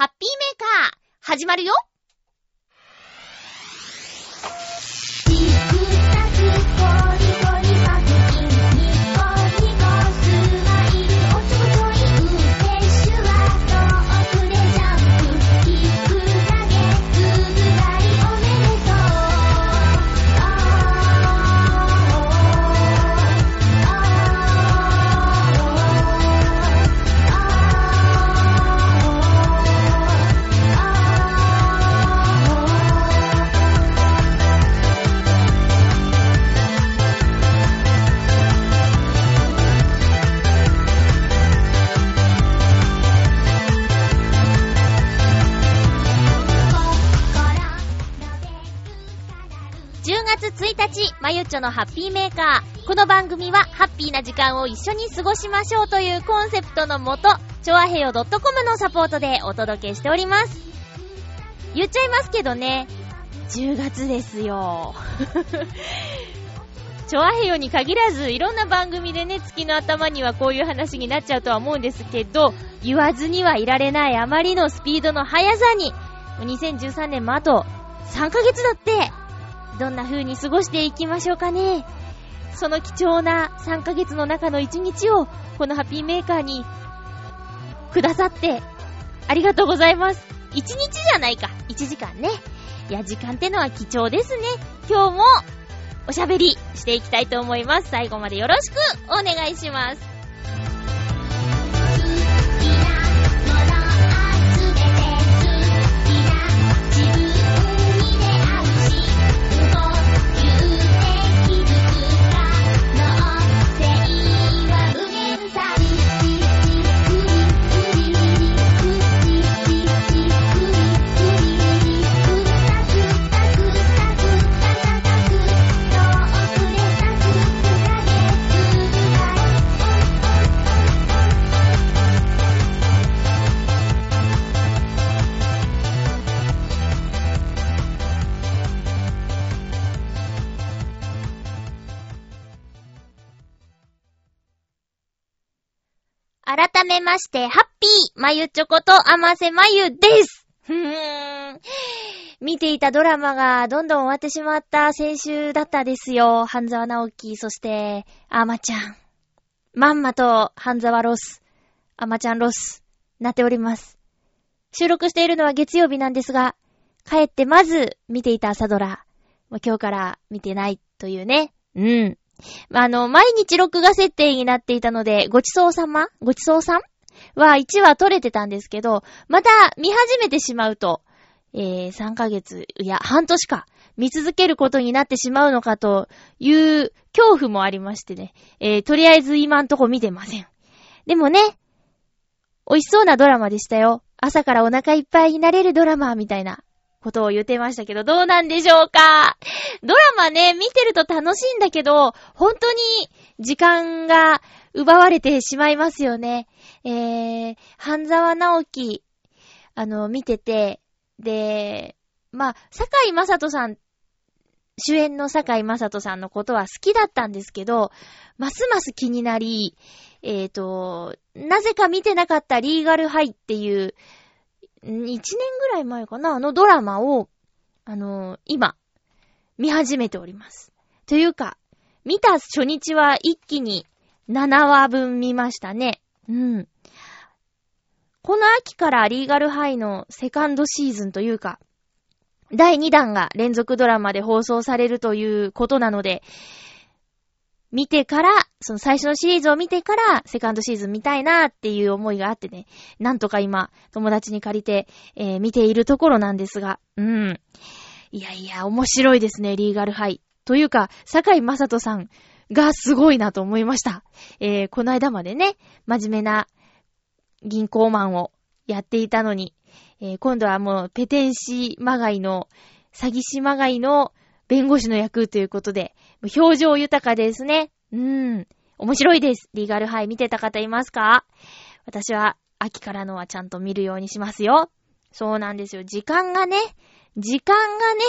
ハッピーメーカー、始まるよ。1日、まゆちょのハッピーメーカー。この番組は、ハッピーな時間を一緒に過ごしましょうというコンセプトのもと、ちょあへよ .com のサポートでお届けしております。言っちゃいますけどね、10月ですよ。ちょあへよに限らず、いろんな番組でね、月の頭にはこういう話になっちゃうとは思うんですけど、言わずにはいられないあまりのスピードの速さに、2013年もあと3ヶ月だって、どんな風に過ごしていきましょうかね。その貴重な3ヶ月の中の1日を、このハッピーメーカーに、くださって、ありがとうございます。1日じゃないか。1時間ね。いや、時間ってのは貴重ですね。今日も、おしゃべりしていきたいと思います。最後までよろしくお願いします。改めまして、ハッピーまゆちょことあませまゆですふーん。見ていたドラマがどんどん終わってしまった先週だったですよ。半沢直樹、そして、あまちゃん。まんまと半沢ロス、あまちゃんロス、なっております。収録しているのは月曜日なんですが、帰ってまず見ていた朝ドラ。今日から見てないというね。うん。まあ、の、毎日録画設定になっていたので、ごちそうさま？ごちそうさん？は1話撮れてたんですけど、また見始めてしまうと、えー、3ヶ月、いや、半年か、見続けることになってしまうのかという恐怖もありましてね、えー、とりあえず今んとこ見てません。でもね、美味しそうなドラマでしたよ。朝からお腹いっぱいになれるドラマみたいなことを言ってましたけど、どうなんでしょうか？ドラマね、見てると楽しいんだけど、本当に時間が奪われてしまいますよね。えー、半沢直樹、あの、見てて、で、まあ、坂井正人さん、主演の坂井正人さんのことは好きだったんですけど、ますます気になり、えーと、なぜか見てなかったリーガルハイっていう、1年ぐらい前かな、あのドラマを、あの今、見始めております。というか、見た初日は一気に7話分見ましたね。うん。この秋からリーガルハイのセカンドシーズンというか、第2弾が連続ドラマで放送されるということなので、見てから、その最初のシリーズを見てから、セカンドシーズン見たいなっていう思いがあってね、なんとか今、友達に借りて、えー見ているところなんですが、うん。いやいや、面白いですね、リーガルハイ。というか、坂井正人さんがすごいなと思いました。えー、この間までね、真面目な銀行マンをやっていたのに、えー今度はもうペテン師まがいの、詐欺師まがいの弁護士の役ということで、表情豊かですね。うん。面白いです。リーガルハイ見てた方いますか？私は秋からのはちゃんと見るようにしますよ。そうなんですよ。時間がね、時間がね、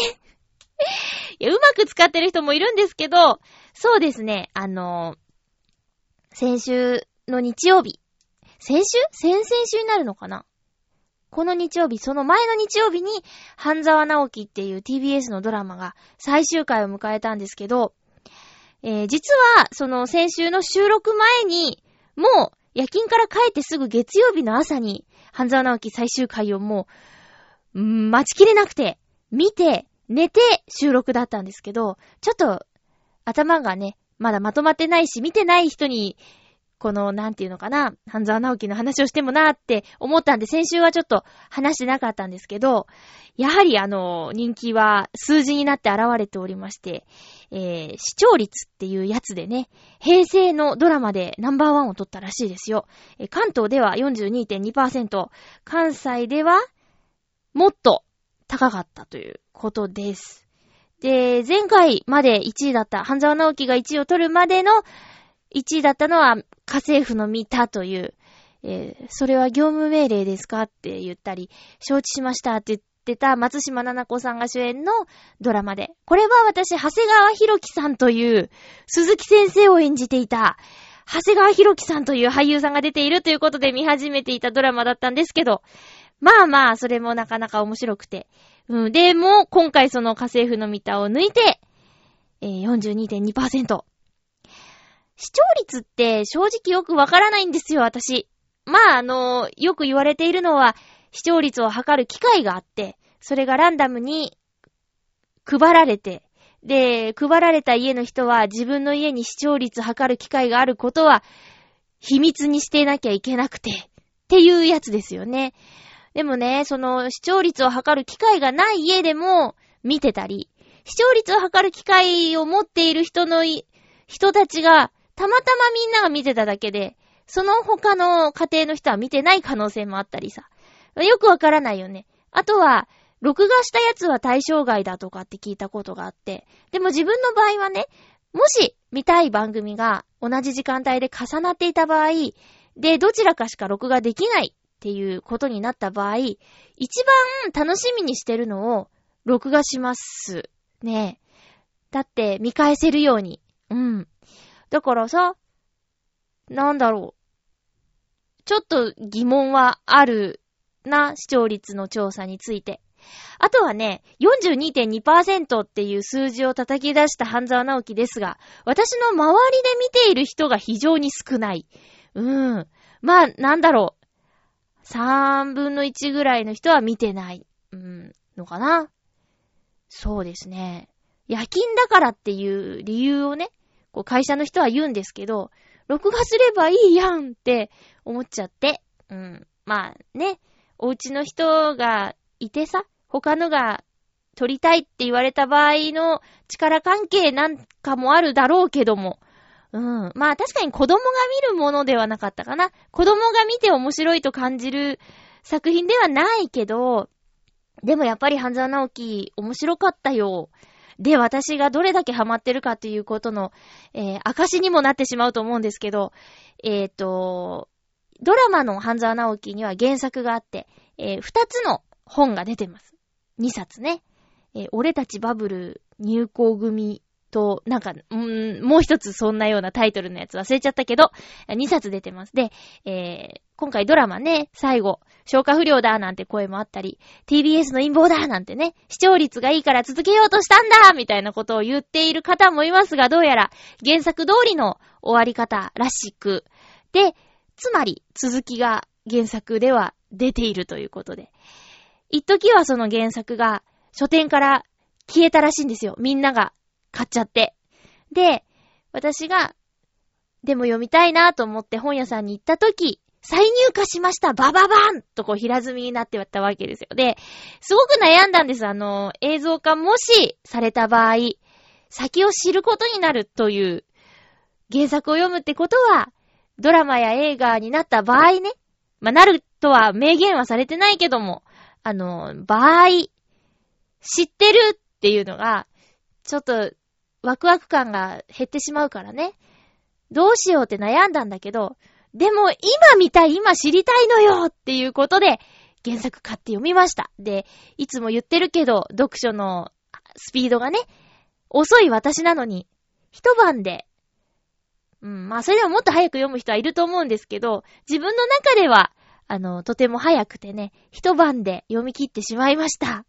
いや、うまく使ってる人もいるんですけど、そうですね、あの、先週の日曜日。先週？先々週になるのかな？この日曜日、その前の日曜日に、半沢直樹っていう TBS のドラマが最終回を迎えたんですけど、えー、実は、その先週の収録前に、もう夜勤から帰ってすぐ月曜日の朝に、半沢直樹最終回をもう、待ちきれなくて、見て、寝て収録だったんですけど、ちょっと頭がね、まだまとまってないし、見てない人にこの、なんていうのかな、半沢直樹の話をしてもなーって思ったんで、先週はちょっと話してなかったんですけど、やはりあの、人気は数字になって現れておりまして、えー、視聴率っていうやつでね、平成のドラマでナンバーワンを取ったらしいですよ。え関東では42.2%、関西ではもっと高かったということです。で、前回まで1位だった、半沢直樹が1位を取るまでの1位だったのは家政婦の見たという、えー、それは業務命令ですかって言ったり、承知しましたって言ってた松島奈々子さんが主演のドラマで、これは私、長谷川博樹さんという鈴木先生を演じていた、長谷川博樹さんという俳優さんが出ているということで見始めていたドラマだったんですけど、まあまあ、それもなかなか面白くて。うん、でも、今回その家政婦の見たを抜いて、えー、42.2%。視聴率って正直よくわからないんですよ、私。まあ、あの、よく言われているのは、視聴率を測る機械があって、それがランダムに配られて、で、配られた家の人は自分の家に視聴率測る機会があることは秘密にしてなきゃいけなくて、っていうやつですよね。でもね、その視聴率を測る機会がない家でも見てたり、視聴率を測る機会を持っている人の人たちがたまたまみんなが見てただけで、その他の家庭の人は見てない可能性もあったりさ。よくわからないよね。あとは、録画したやつは対象外だとかって聞いたことがあって。でも自分の場合はね、もし見たい番組が同じ時間帯で重なっていた場合、で、どちらかしか録画できないっていうことになった場合、一番楽しみにしてるのを録画します。ね。だって見返せるように。うん。だからさ、なんだろう。ちょっと疑問はあるな、視聴率の調査について。あとはね、42.2%っていう数字を叩き出した半沢直樹ですが、私の周りで見ている人が非常に少ない。うーん。まあ、なんだろう。3分の1ぐらいの人は見てない。うん、のかな。そうですね。夜勤だからっていう理由をね、こう会社の人は言うんですけど、録画すればいいやんって思っちゃって。うん。まあね、お家の人がいてさ、他のが撮りたいって言われた場合の力関係なんかもあるだろうけども。うん。まあ確かに子供が見るものではなかったかな。子供が見て面白いと感じる作品ではないけど、でもやっぱり半沢直樹面白かったよ。で、私がどれだけハマってるかっていうことの、えー、証にもなってしまうと思うんですけど、えっ、ー、と、ドラマの半沢直樹には原作があって、えー、二つの本が出てます。二冊ね。えー、俺たちバブル入校組と、なんか、んもう一つそんなようなタイトルのやつ忘れちゃったけど、2冊出てます。で、えー、今回ドラマね、最後、消化不良だなんて声もあったり、TBS の陰謀だなんてね、視聴率がいいから続けようとしたんだみたいなことを言っている方もいますが、どうやら原作通りの終わり方らしく、で、つまり続きが原作では出ているということで。一時はその原作が書店から消えたらしいんですよ。みんなが買っちゃって。で、私が、でも読みたいなと思って本屋さんに行った時、再入荷しましたバババンとこう平積みになってったわけですよ。で、すごく悩んだんです。あの、映像化もしされた場合、先を知ることになるという原作を読むってことは、ドラマや映画になった場合ね、まあ、なるとは明言はされてないけども、あの、場合、知ってるっていうのが、ちょっとワクワク感が減ってしまうからね。どうしようって悩んだんだけど、でも今見たい、今知りたいのよっていうことで、原作買って読みました。で、いつも言ってるけど、読書のスピードがね、遅い私なのに、一晩で、うん、まあそれでももっと早く読む人はいると思うんですけど、自分の中では、あの、とても早くてね、一晩で読み切ってしまいました。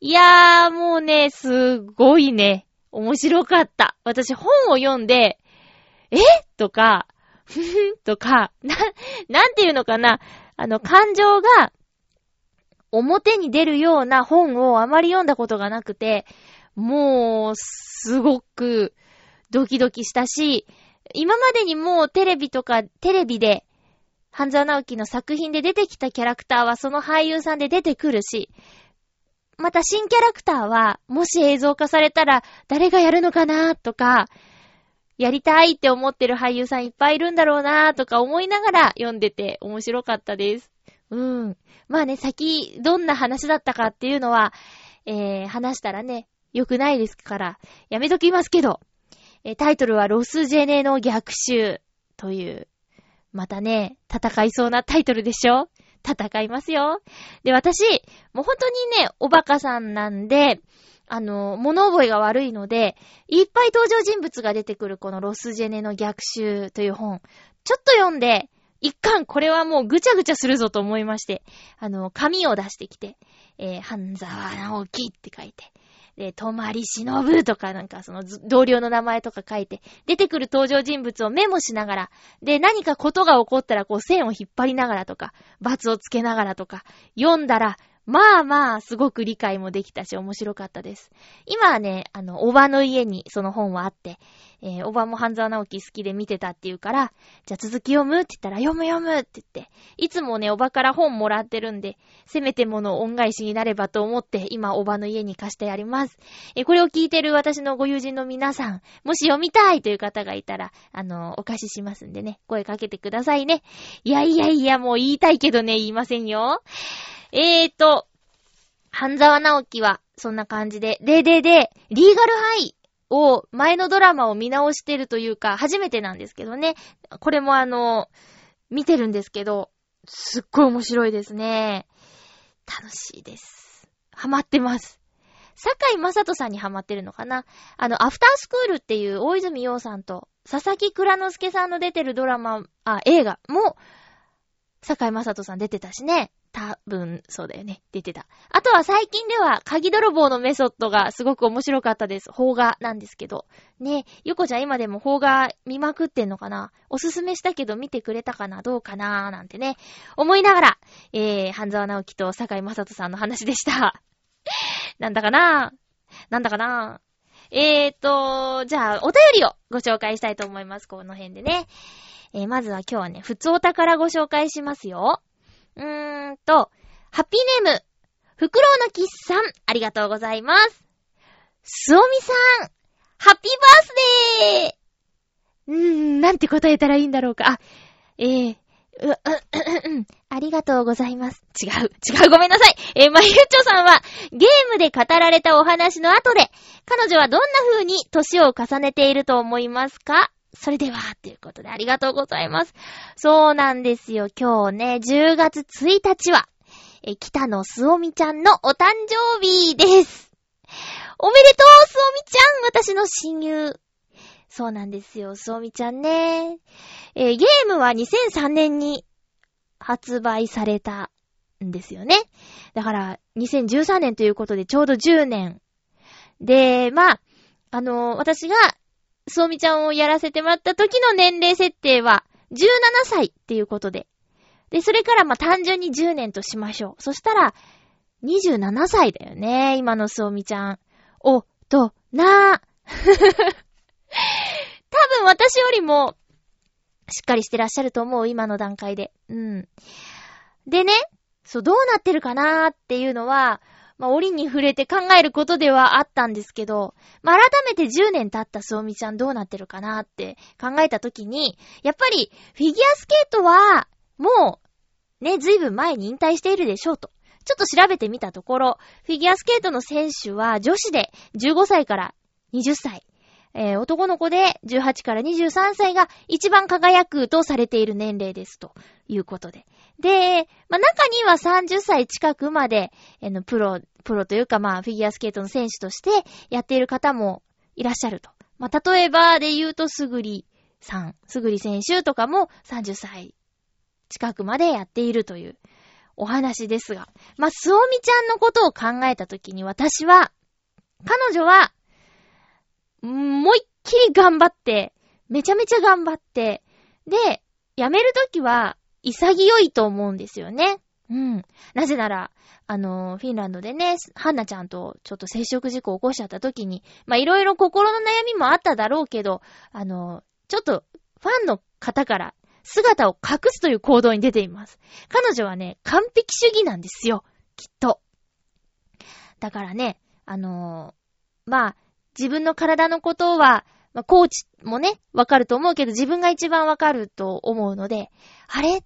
いやー、もうね、すごいね、面白かった。私本を読んで、え？とか、ふふんとか、な、なんていうのかな、あの、感情が、表に出るような本をあまり読んだことがなくて、もう、すごく、ドキドキしたし、今までにもうテレビとか、テレビで、半沢直樹の作品で出てきたキャラクターはその俳優さんで出てくるし、また新キャラクターは、もし映像化されたら誰がやるのかなとか、やりたいって思ってる俳優さんいっぱいいるんだろうなとか思いながら読んでて面白かったです。うん。まあね、先、どんな話だったかっていうのは、えー、話したらね、良くないですから、やめときますけど、えー、タイトルはロスジェネの逆襲という、またね、戦いそうなタイトルでしょ？戦いますよ。で、私、もう本当にね、おバカさんなんで、あの、物覚えが悪いので、いっぱい登場人物が出てくるこのロスジェネの逆襲という本、ちょっと読んで、一巻これはもうぐちゃぐちゃするぞと思いまして、あの、紙を出してきて、えー、半沢直樹って書いて、で、泊まりしのぶとかなんかその同僚の名前とか書いて、出てくる登場人物をメモしながら、で、何かことが起こったらこう線を引っ張りながらとか、罰をつけながらとか、読んだら、まあまあ、すごく理解もできたし、面白かったです。今はね、あの、おばの家にその本はあって、えー、おばも半沢直樹好きで見てたっていうから、じゃあ続き読むって言ったら、読む読むって言って、いつもね、おばから本もらってるんで、せめてもの恩返しになればと思って、今、おばの家に貸してやります。えー、これを聞いてる私のご友人の皆さん、もし読みたいという方がいたら、あの、お貸ししますんでね、声かけてくださいね。いやいやいや、もう言いたいけどね、言いませんよ。えーと、半沢直樹は、そんな感じで。で、で、で、リーガルハイを、前のドラマを見直してるというか、初めてなんですけどね。これもあの、見てるんですけど、すっごい面白いですね。楽しいです。ハマってます。坂井正人さんにハマってるのかなあの、アフタースクールっていう大泉洋さんと佐々木倉之介さんの出てるドラマ、あ、映画も、坂井正人さん出てたしね。多分、そうだよね。出てた。あとは最近では、鍵泥棒のメソッドがすごく面白かったです。邦画なんですけど。ねゆこちゃん今でも邦画見まくってんのかな？おすすめしたけど見てくれたかな？どうかな？なんてね。思いながら、えー、半沢直樹と坂井正人さんの話でした。なんだかな？なんだかな？えーと、じゃあ、お便りをご紹介したいと思います。この辺でね。えー、まずは今日はね、普通お宝ご紹介しますよ。うーんと、ハッピーネーム、フクロウのキッさん、ありがとうございます。すおみさん、ハッピーバースデーうーん、なんて答えたらいいんだろうか。あ、えー、う、う、う、うん、ありがとうございます。違う、違う、ごめんなさい。えー、まゆっちょさんは、ゲームで語られたお話の後で、彼女はどんな風に年を重ねていると思いますか？それでは、ということでありがとうございます。そうなんですよ。今日ね、10月1日は、え、北野すおみちゃんのお誕生日です。おめでとう、すおみちゃん私の親友。そうなんですよ、すおみちゃんね。えー、ゲームは2003年に発売されたんですよね。だから、2013年ということでちょうど10年。で、まあ、あのー、私がそうみちゃんをやらせてもらった時の年齢設定は17歳っていうことで。で、それからま単純に10年としましょう。そしたら、27歳だよね、今のそうみちゃん。お、と、なー。多分私よりも、しっかりしてらっしゃると思う、今の段階で。うん。でね、そう、どうなってるかなーっていうのは、まあ、折に触れて考えることではあったんですけど、まあ、改めて10年経ったそうみちゃんどうなってるかなって考えたときに、やっぱりフィギュアスケートは、もう、ね、ずいぶん前に引退しているでしょうと。ちょっと調べてみたところ、フィギュアスケートの選手は女子で15歳から20歳。えー、男の子で18から23歳が一番輝くとされている年齢ですということで。で、まあ、中には30歳近くまで、えの、プロ、プロというかまあ、フィギュアスケートの選手としてやっている方もいらっしゃると。まあ、例えばで言うと、すぐりさん、すぐり選手とかも30歳近くまでやっているというお話ですが。まあ、すおみちゃんのことを考えたときに私は、彼女は、もう一気り頑張って、めちゃめちゃ頑張って、で、辞めるときは潔いと思うんですよね。うん。なぜなら、あの、フィンランドでね、ハンナちゃんとちょっと接触事故を起こしちゃった時に、ま、いろいろ心の悩みもあっただろうけど、あの、ちょっと、ファンの方から姿を隠すという行動に出ています。彼女はね、完璧主義なんですよ。きっと。だからね、あの、まあ、自分の体のことは、まあ、コーチもね、わかると思うけど、自分が一番わかると思うので、あれ？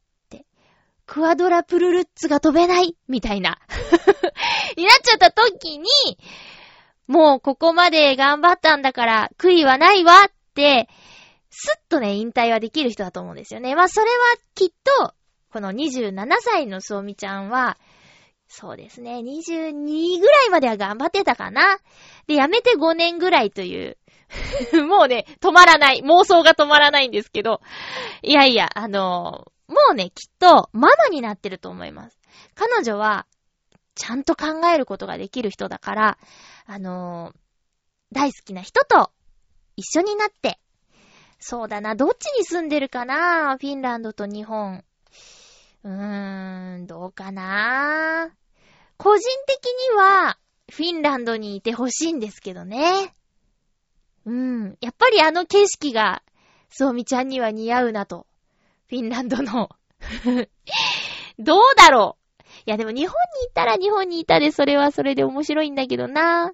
クワドラプルルッツが飛べないみたいな になっちゃった時に、もうここまで頑張ったんだから悔いはないわって、すっとね、引退はできる人だと思うんですよね。まあそれはきっと、この27歳のそうみちゃんは、そうですね、22ぐらいまでは頑張ってたかな。で、辞めて5年ぐらいという もうね、止まらない。妄想が止まらないんですけど。いやいや、あのもうね、きっと、ママになってると思います。彼女は、ちゃんと考えることができる人だから、あのー、大好きな人と一緒になって、そうだな、どっちに住んでるかなフィンランドと日本。うーん、どうかな個人的には、フィンランドにいてほしいんですけどね。うん。やっぱりあの景色が、そうみちゃんには似合うなとフィンランドの どうだろういやでも日本に行ったら日本にいたでそれはそれで面白いんだけどな。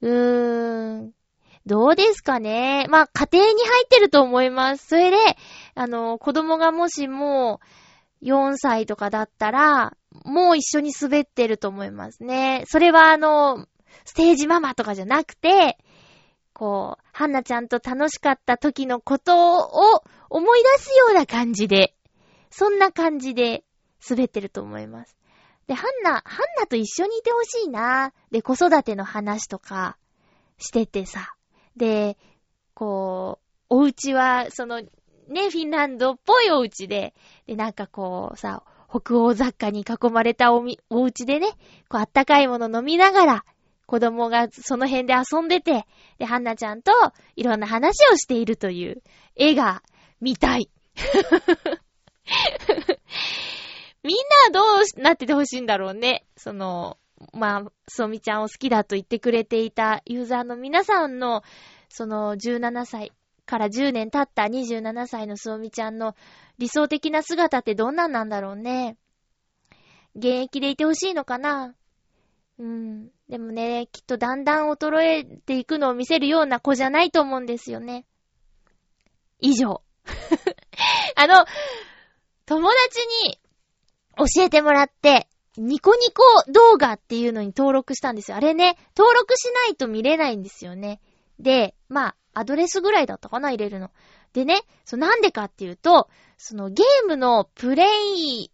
うーん。どうですかねまあ、家庭に入ってると思います。それで、あの、子供がもしもう4歳とかだったら、もう一緒に滑ってると思いますね。それはあの、ステージママとかじゃなくて、こう、ハンナちゃんと楽しかった時のことを思い出すような感じで、そんな感じで滑ってると思います。で、ハンナ、ハンナと一緒にいてほしいな。で、子育ての話とかしててさ。で、こう、お家は、その、ね、フィンランドっぽいお家で、で、なんかこうさ、北欧雑貨に囲まれたおみ、お家でね、こうあったかいもの飲みながら、子供がその辺で遊んでて、で、ハンナちゃんといろんな話をしているという絵が見たい。みんなはどうなっててほしいんだろうね。その、まあ、そうみちゃんを好きだと言ってくれていたユーザーの皆さんの、その17歳から10年経った27歳のそうみちゃんの理想的な姿ってどんなんなんだろうね。現役でいてほしいのかなうん。でもね、きっとだんだん衰えていくのを見せるような子じゃないと思うんですよね。以上。あの、友達に教えてもらって、ニコニコ動画っていうのに登録したんですよ。あれね、登録しないと見れないんですよね。で、まあ、アドレスぐらいだったかな、入れるの。でね、そなんでかっていうと、そのゲームのプレイ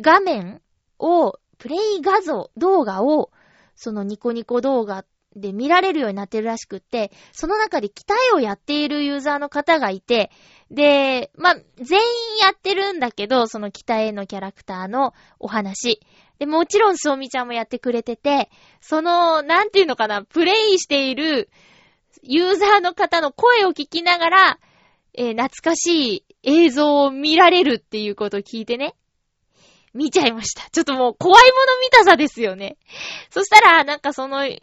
画面を、プレイ画像、動画を、そのニコニコ動画で見られるようになってるらしくって、その中で鍛えをやっているユーザーの方がいて、で、まあ、全員やってるんだけど、その鍛えのキャラクターのお話。で、もちろん、そうみちゃんもやってくれてて、その、なんていうのかな、プレイしているユーザーの方の声を聞きながら、えー、懐かしい映像を見られるっていうことを聞いてね。見ちゃいました。ちょっともう怖いもの見たさですよね。そしたら、なんかそのユ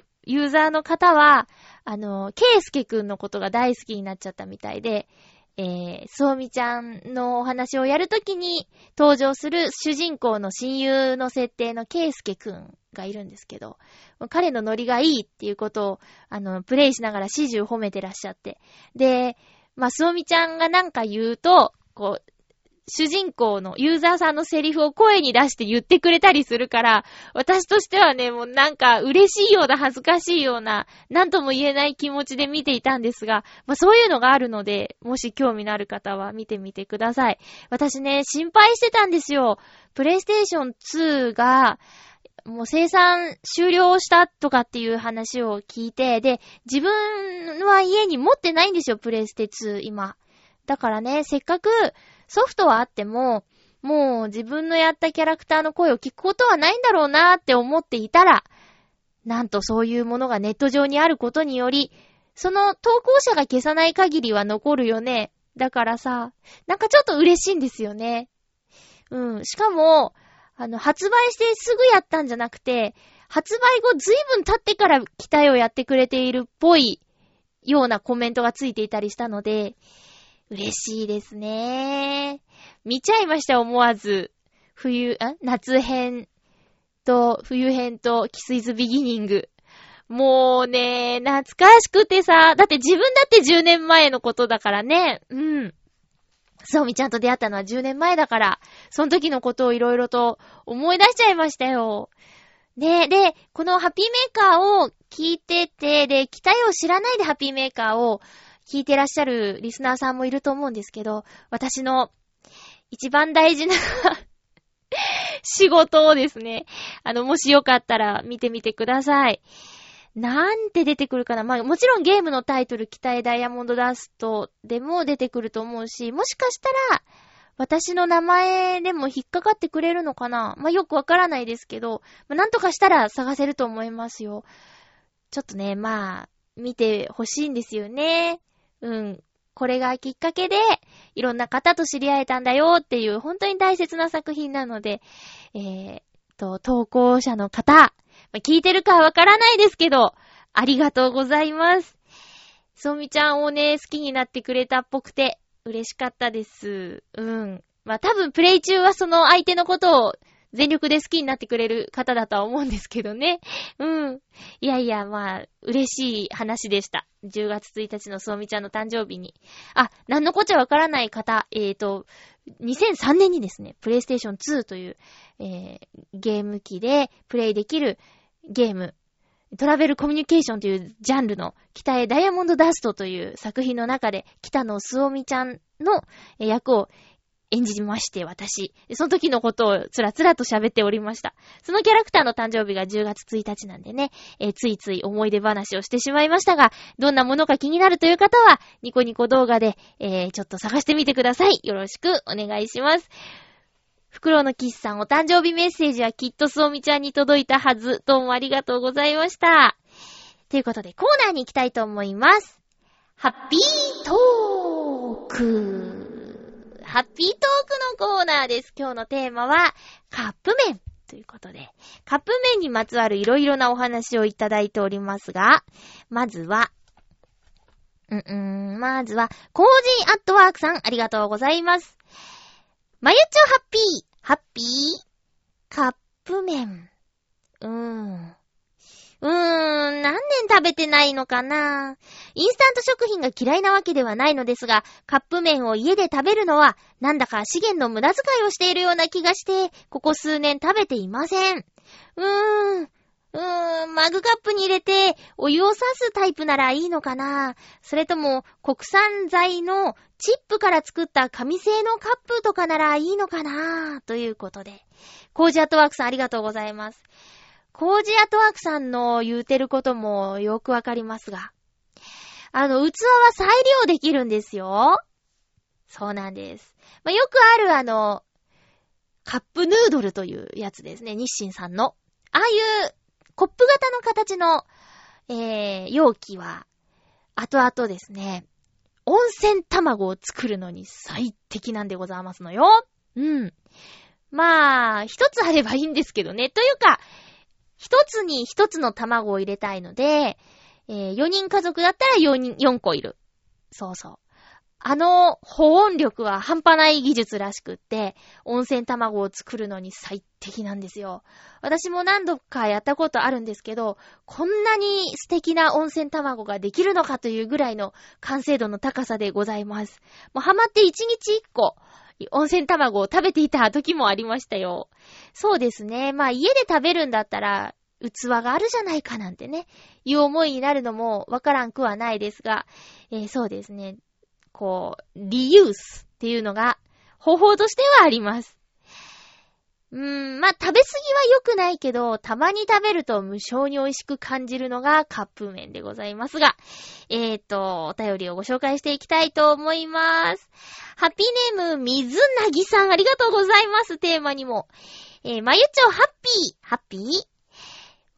ーザーの方は、あの、ケイスケくんのことが大好きになっちゃったみたいで、えー、そうみちゃんのお話をやるときに登場する主人公の親友の設定のケイスケくんがいるんですけど、彼のノリがいいっていうことを、あの、プレイしながら始終褒めてらっしゃって。で、まあ、そうみちゃんがなんか言うと、こう、主人公のユーザーさんのセリフを声に出して言ってくれたりするから、私としてはね、もうなんか嬉しいような恥ずかしいような、なんとも言えない気持ちで見ていたんですが、まあそういうのがあるので、もし興味のある方は見てみてください。私ね、心配してたんですよ。プレイステーション2が、もう生産終了したとかっていう話を聞いて、で、自分は家に持ってないんですよ、プレイステ2、今。だからね、せっかくソフトはあっても、もう自分のやったキャラクターの声を聞くことはないんだろうなーって思っていたら、なんとそういうものがネット上にあることにより、その投稿者が消さない限りは残るよね。だからさ、なんかちょっと嬉しいんですよね。うん。しかも、あの、発売してすぐやったんじゃなくて、発売後ずいぶん経ってから期待をやってくれているっぽいようなコメントがついていたりしたので、嬉しいですね。見ちゃいました、思わず。冬、あ夏編と、冬編と、キスイズビギニング。もうね、懐かしくてさ、だって自分だって10年前のことだからね。うん。そうみちゃんと出会ったのは10年前だから、その時のことをいろいろと思い出しちゃいましたよ。ねで、このハッピーメーカーを聞いてて、で、期待を知らないでハッピーメーカーを聞いてらっしゃるリスナーさんもいると思うんですけど、私の一番大事な 仕事をですね、あの、もしよかったら見てみてください。なんて出てくるかなまあ、もちろんゲームのタイトル、期待ダイヤモンドダストでも出てくると思うし、もしかしたら、私の名前でも引っかかってくれるのかなまあ、よくわからないですけど、まあ、なんとかしたら探せると思いますよ。ちょっとね、まあ、見てほしいんですよね。うん。これがきっかけで、いろんな方と知り合えたんだよっていう、本当に大切な作品なので、えー、と、投稿者の方、ま、聞いてるかはわからないですけど、ありがとうございます。そうみちゃんをね、好きになってくれたっぽくて、嬉しかったです。うん。まあ、多分プレイ中はその相手のことを全力で好きになってくれる方だとは思うんですけどね。うん。いやいや、まあ、嬉しい話でした。10月1日のそうみちゃんの誕生日に。あ、なんのこっちゃわからない方、えっ、ー、と、2003年にですね、プレイステーション2という、えー、ゲーム機でプレイできるゲーム、トラベルコミュニケーションというジャンルの北へダイヤモンドダストという作品の中で北野すおみちゃんの役を演じまして、私。その時のことをつらつらと喋っておりました。そのキャラクターの誕生日が10月1日なんでね、えー、ついつい思い出話をしてしまいましたが、どんなものか気になるという方は、ニコニコ動画で、えー、ちょっと探してみてください。よろしくお願いします。フクロウのキスさんお誕生日メッセージはきっとスオミちゃんに届いたはず。どうもありがとうございました。ということでコーナーに行きたいと思います。ハッピートーク。ハッピートークのコーナーです。今日のテーマはカップ麺ということで、カップ麺にまつわるいろいろなお話をいただいておりますが、まずは、うん、うん、まずは、コージーアットワークさん、ありがとうございます。まゆちょハッピー、ハッピー、カップ麺。うーん。うーん、何年食べてないのかな？インスタント食品が嫌いなわけではないのですが、カップ麺を家で食べるのは、なんだか資源の無駄遣いをしているような気がして、ここ数年食べていません。うーん、うーん、マグカップに入れて、お湯を刺すタイプならいいのかな？それとも、国産材のチップから作った紙製のカップとかならいいのかな？ということで。コージアットワークさんありがとうございます。コージアトワークさんの言うてることもよくわかりますが。あの、器は再利用できるんですよ。そうなんです。まあ、よくあるあの、カップヌードルというやつですね。日清さんの。ああいうコップ型の形の、えー、容器は、後々ですね、温泉卵を作るのに最適なんでございますのよ。うん。まあ、一つあればいいんですけどね。というか、一つに一つの卵を入れたいので、えー、4人家族だったら4人、4個いる。そうそう。あの保温力は半端ない技術らしくって、温泉卵を作るのに最適なんですよ。私も何度かやったことあるんですけど、こんなに素敵な温泉卵ができるのかというぐらいの完成度の高さでございます。もうハマって1日1個、温泉卵を食べていた時もありましたよ。そうですね。まあ家で食べるんだったら、器があるじゃないかなんてね、いう思いになるのもわからんくはないですが、えー、そうですね。こう、リユースっていうのが方法としてはあります。うーん、まあ、食べ過ぎは良くないけど、たまに食べると無性に美味しく感じるのがカップ麺でございますが、えーと、お便りをご紹介していきたいと思います。ハッピーネーム、水なぎさん、ありがとうございます、テーマにも。えー、まゆちょ、ハッピー、ハッピー？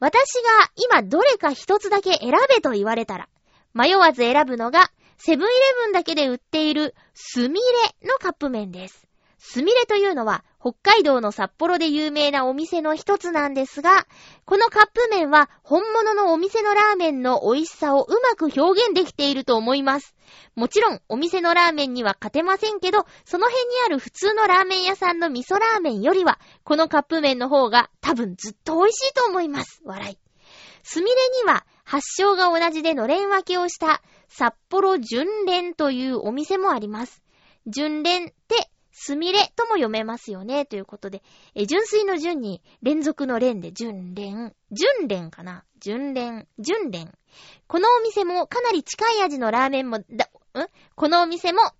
私が今どれか一つだけ選べと言われたら、迷わず選ぶのが、セブンイレブンだけで売っている、スミレのカップ麺です。スミレというのは、北海道の札幌で有名なお店の一つなんですが、このカップ麺は本物のお店のラーメンの美味しさをうまく表現できていると思います。もちろん、お店のラーメンには勝てませんけど、その辺にある普通のラーメン屋さんの味噌ラーメンよりは、このカップ麺の方が多分ずっと美味しいと思います。笑い。スミレには、発祥が同じでのれん分けをした札幌純連というお店もあります。純連ってすみれとも読めますよね、ということで、え、純粋の順に連続の連で純連。純連かな？純連。純連。このお店もかなり近い味のラーメンも、だ、ん？このお店もか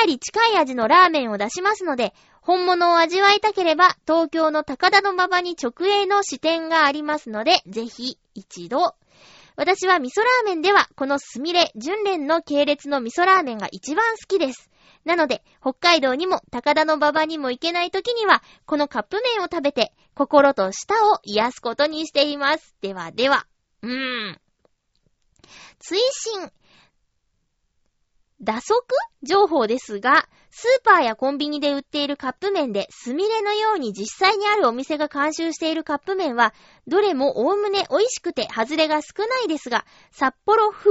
なり近い味のラーメンを出しますので、本物を味わいたければ、東京の高田の馬場に直営の支店がありますので、ぜひ一度。私は味噌ラーメンでは、このすみれ、純連の系列の味噌ラーメンが一番好きです。なので、北海道にも高田の馬場にも行けない時には、このカップ麺を食べて、心と舌を癒すことにしています。ではでは。うーん。追伸。打足情報ですが、スーパーやコンビニで売っているカップ麺で、スミレのように実際にあるお店が監修しているカップ麺は、どれもおおむね美味しくて、外れが少ないですが、札幌風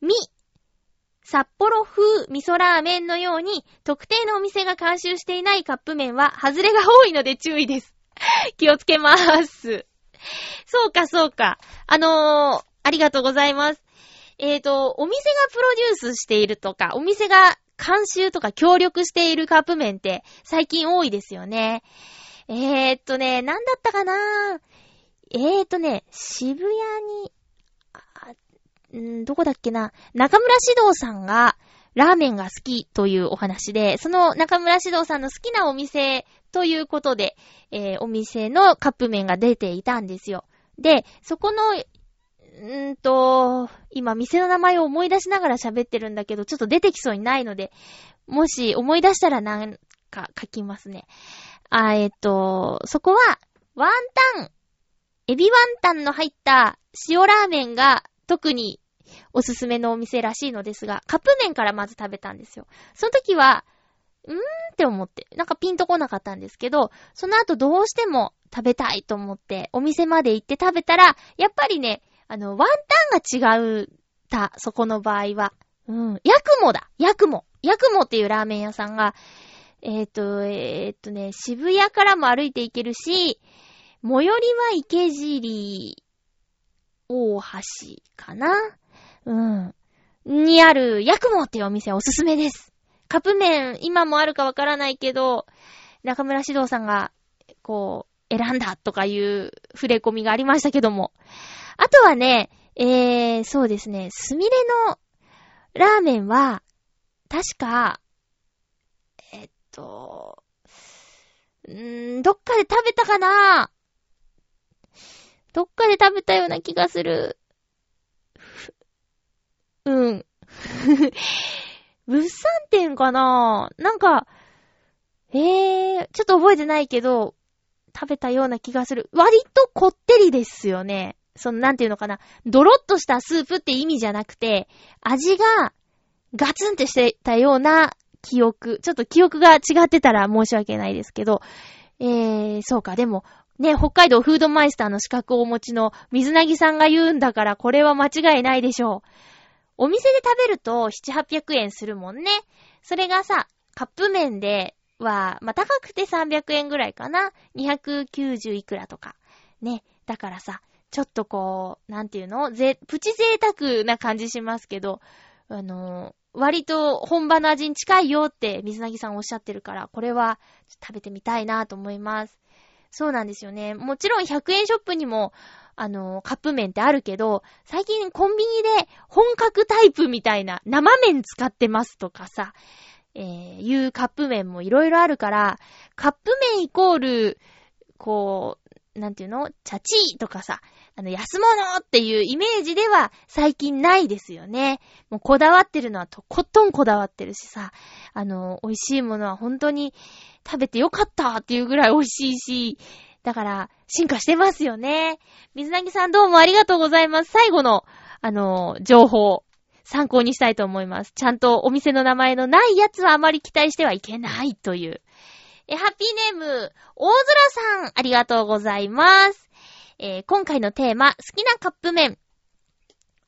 味札幌風味噌ラーメンのように、特定のお店が監修していないカップ麺は、外れが多いので注意です。気をつけまーす。そうか、そうか。あのー、ありがとうございます。えっ、ー、と、お店がプロデュースしているとか、お店が監修とか協力しているカップ麺って最近多いですよね。えー、っとね、なんだったかなーえー、っとね、渋谷にんーどこだっけな、中村獅童さんがラーメンが好きというお話で、その中村獅童さんの好きなお店ということで、えー、お店のカップ麺が出ていたんですよ。で、そこの、んーと、今店の名前を思い出しながら喋ってるんだけど、ちょっと出てきそうにないので、もし思い出したらなんか書きますね。あ、えっ、ー、と、そこは、ワンタン、エビワンタンの入った塩ラーメンが特におすすめのお店らしいのですが、カップ麺からまず食べたんですよ。その時は、うーんって思って、なんかピンとこなかったんですけど、その後どうしても食べたいと思って、お店まで行って食べたら、やっぱりね、あの、ワンタンが違うた、そこの場合は。うん。ヤクモだヤクモヤクモっていうラーメン屋さんが、えっ、ー、と、えっ、ー、とね、渋谷からも歩いて行けるし、最寄りは池尻大橋かなうん。にある、ヤクモっていうお店おすすめです。カップ麺、今もあるかわからないけど、中村指導さんが、こう、選んだとかいう触れ込みがありましたけども。あとはね、えー、そうですね、すみれのラーメンは、確か、えっと、んー、どっかで食べたかなどっかで食べたような気がする。うん。物産展かな？なんか、えー、ちょっと覚えてないけど、食べたような気がする。割とこってりですよね。その、なんていうのかな？ドロッとしたスープって意味じゃなくて、味がガツンってしてたような記憶。ちょっと記憶が違ってたら申し訳ないですけど、えー、そうか。でも、ね、北海道フードマイスターの資格をお持ちの水なぎさんが言うんだから、これは間違いないでしょう。お店で食べると7、800円するもんね。それがさ、カップ麺では、まあ、高くて300円ぐらいかな。290いくらとか。ね。だからさ、ちょっとこう、なんていうの？ぜ、プチ贅沢な感じしますけど、あのー、割と本場の味に近いよって水なぎさんおっしゃってるから、これは食べてみたいなと思います。そうなんですよね。もちろん100円ショップにも、あの、カップ麺ってあるけど、最近コンビニで本格タイプみたいな生麺使ってますとかさ、えー、いうカップ麺もいろいろあるから、カップ麺イコール、こう、なんていうの？チャチーとかさ、あの、安物っていうイメージでは最近ないですよね。もうこだわってるのはとことんこだわってるしさ、あの、美味しいものは本当に食べてよかったっていうぐらい美味しいし、だから、進化してますよね。水なぎさんどうもありがとうございます。最後の、あの、情報、参考にしたいと思います。ちゃんとお店の名前のないやつはあまり期待してはいけないという。え、ハッピーネーム、大空さん、ありがとうございます。えー、今回のテーマ、好きなカップ麺。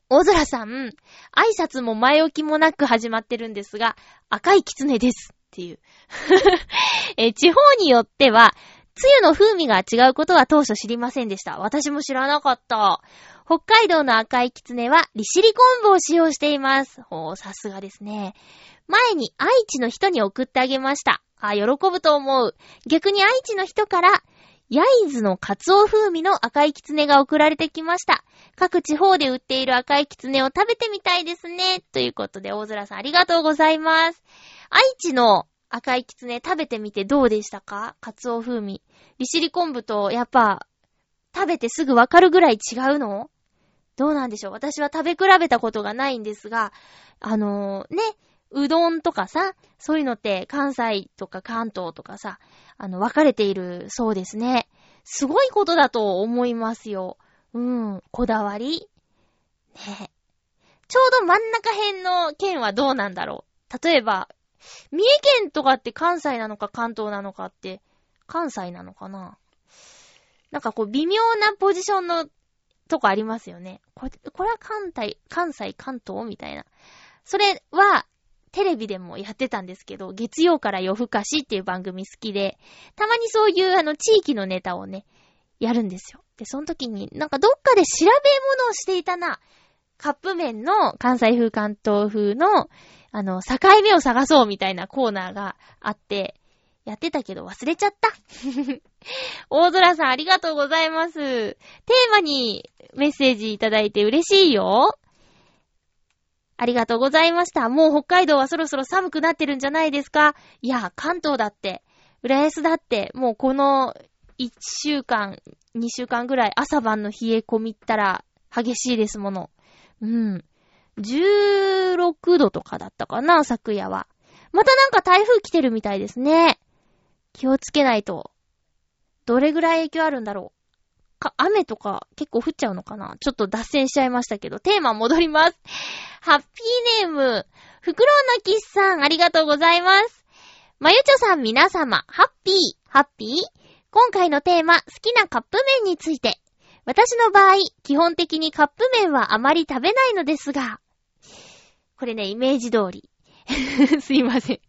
大空さん、挨拶も前置きもなく始まってるんですが、赤い狐です。っていう。えー、地方によっては、つゆの風味が違うことは当初知りませんでした。私も知らなかった。北海道の赤いきつねは利尻昆布を使用しています。ほう、さすがですね。前に愛知の人に送ってあげました。あ、喜ぶと思う。逆に愛知の人から、焼津のカツオ風味の赤いきつねが送られてきました。各地方で売っている赤いきつねを食べてみたいですね。ということで、大空さんありがとうございます。愛知の赤いきつね食べてみてどうでしたか？カツオ風味。利尻昆布とやっぱ食べてすぐわかるぐらい違うの？どうなんでしょう？私は食べ比べたことがないんですが、あのー、ね、うどんとかさ、そういうのって関西とか関東とかさ、あの、分かれているそうですね。すごいことだと思いますよ。うん、こだわりね。ちょうど真ん中辺の県はどうなんだろう？例えば、三重県とかって関西なのか関東なのかって、関西なのかな？なんかこう微妙なポジションのとこありますよね。これ、これは関西、関西、関東みたいな。それは、テレビでもやってたんですけど、月曜から夜更かしっていう番組好きで、たまにそういうあの地域のネタをね、やるんですよ。で、その時になんかどっかで調べ物をしていたな。カップ麺の関西風関東風の、あの、境目を探そうみたいなコーナーがあって、やってたけど忘れちゃった。大空さんありがとうございます。テーマにメッセージいただいて嬉しいよ。ありがとうございました。もう北海道はそろそろ寒くなってるんじゃないですかいや、関東だって、浦安だって、もうこの1週間、2週間ぐらい朝晩の冷え込みったら激しいですもの。うん。16度とかだったかな、昨夜は。またなんか台風来てるみたいですね。気をつけないと。どれぐらい影響あるんだろう。か、雨とか結構降っちゃうのかなちょっと脱線しちゃいましたけど、テーマ戻ります。ハッピーネーム、フクロウなキスさん、ありがとうございます。まゆちょさん皆様、ハッピー、ハッピー今回のテーマ、好きなカップ麺について。私の場合、基本的にカップ麺はあまり食べないのですが、これね、イメージ通り。すいません。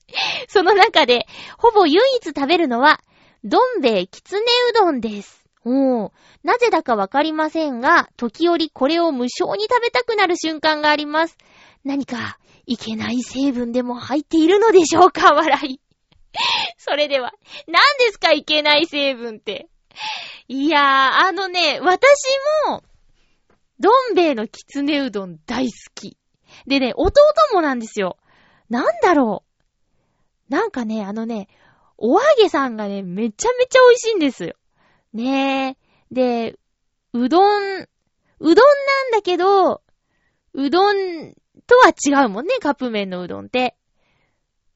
その中で、ほぼ唯一食べるのは、どん兵衛きつねうどんです。おー。なぜだかわかりませんが、時折これを無償に食べたくなる瞬間があります。何か、いけない成分でも入っているのでしょうか？笑い。それでは、何ですかいけない成分って？いやー、あのね、私も、どん兵衛のきつねうどん大好き。でね、弟もなんですよ。なんだろう。なんかね、あのね、お揚げさんがね、めちゃめちゃ美味しいんですよ。ねえ。で、うどん、うどんなんだけど、うどんとは違うもんね、カップ麺のうどんって。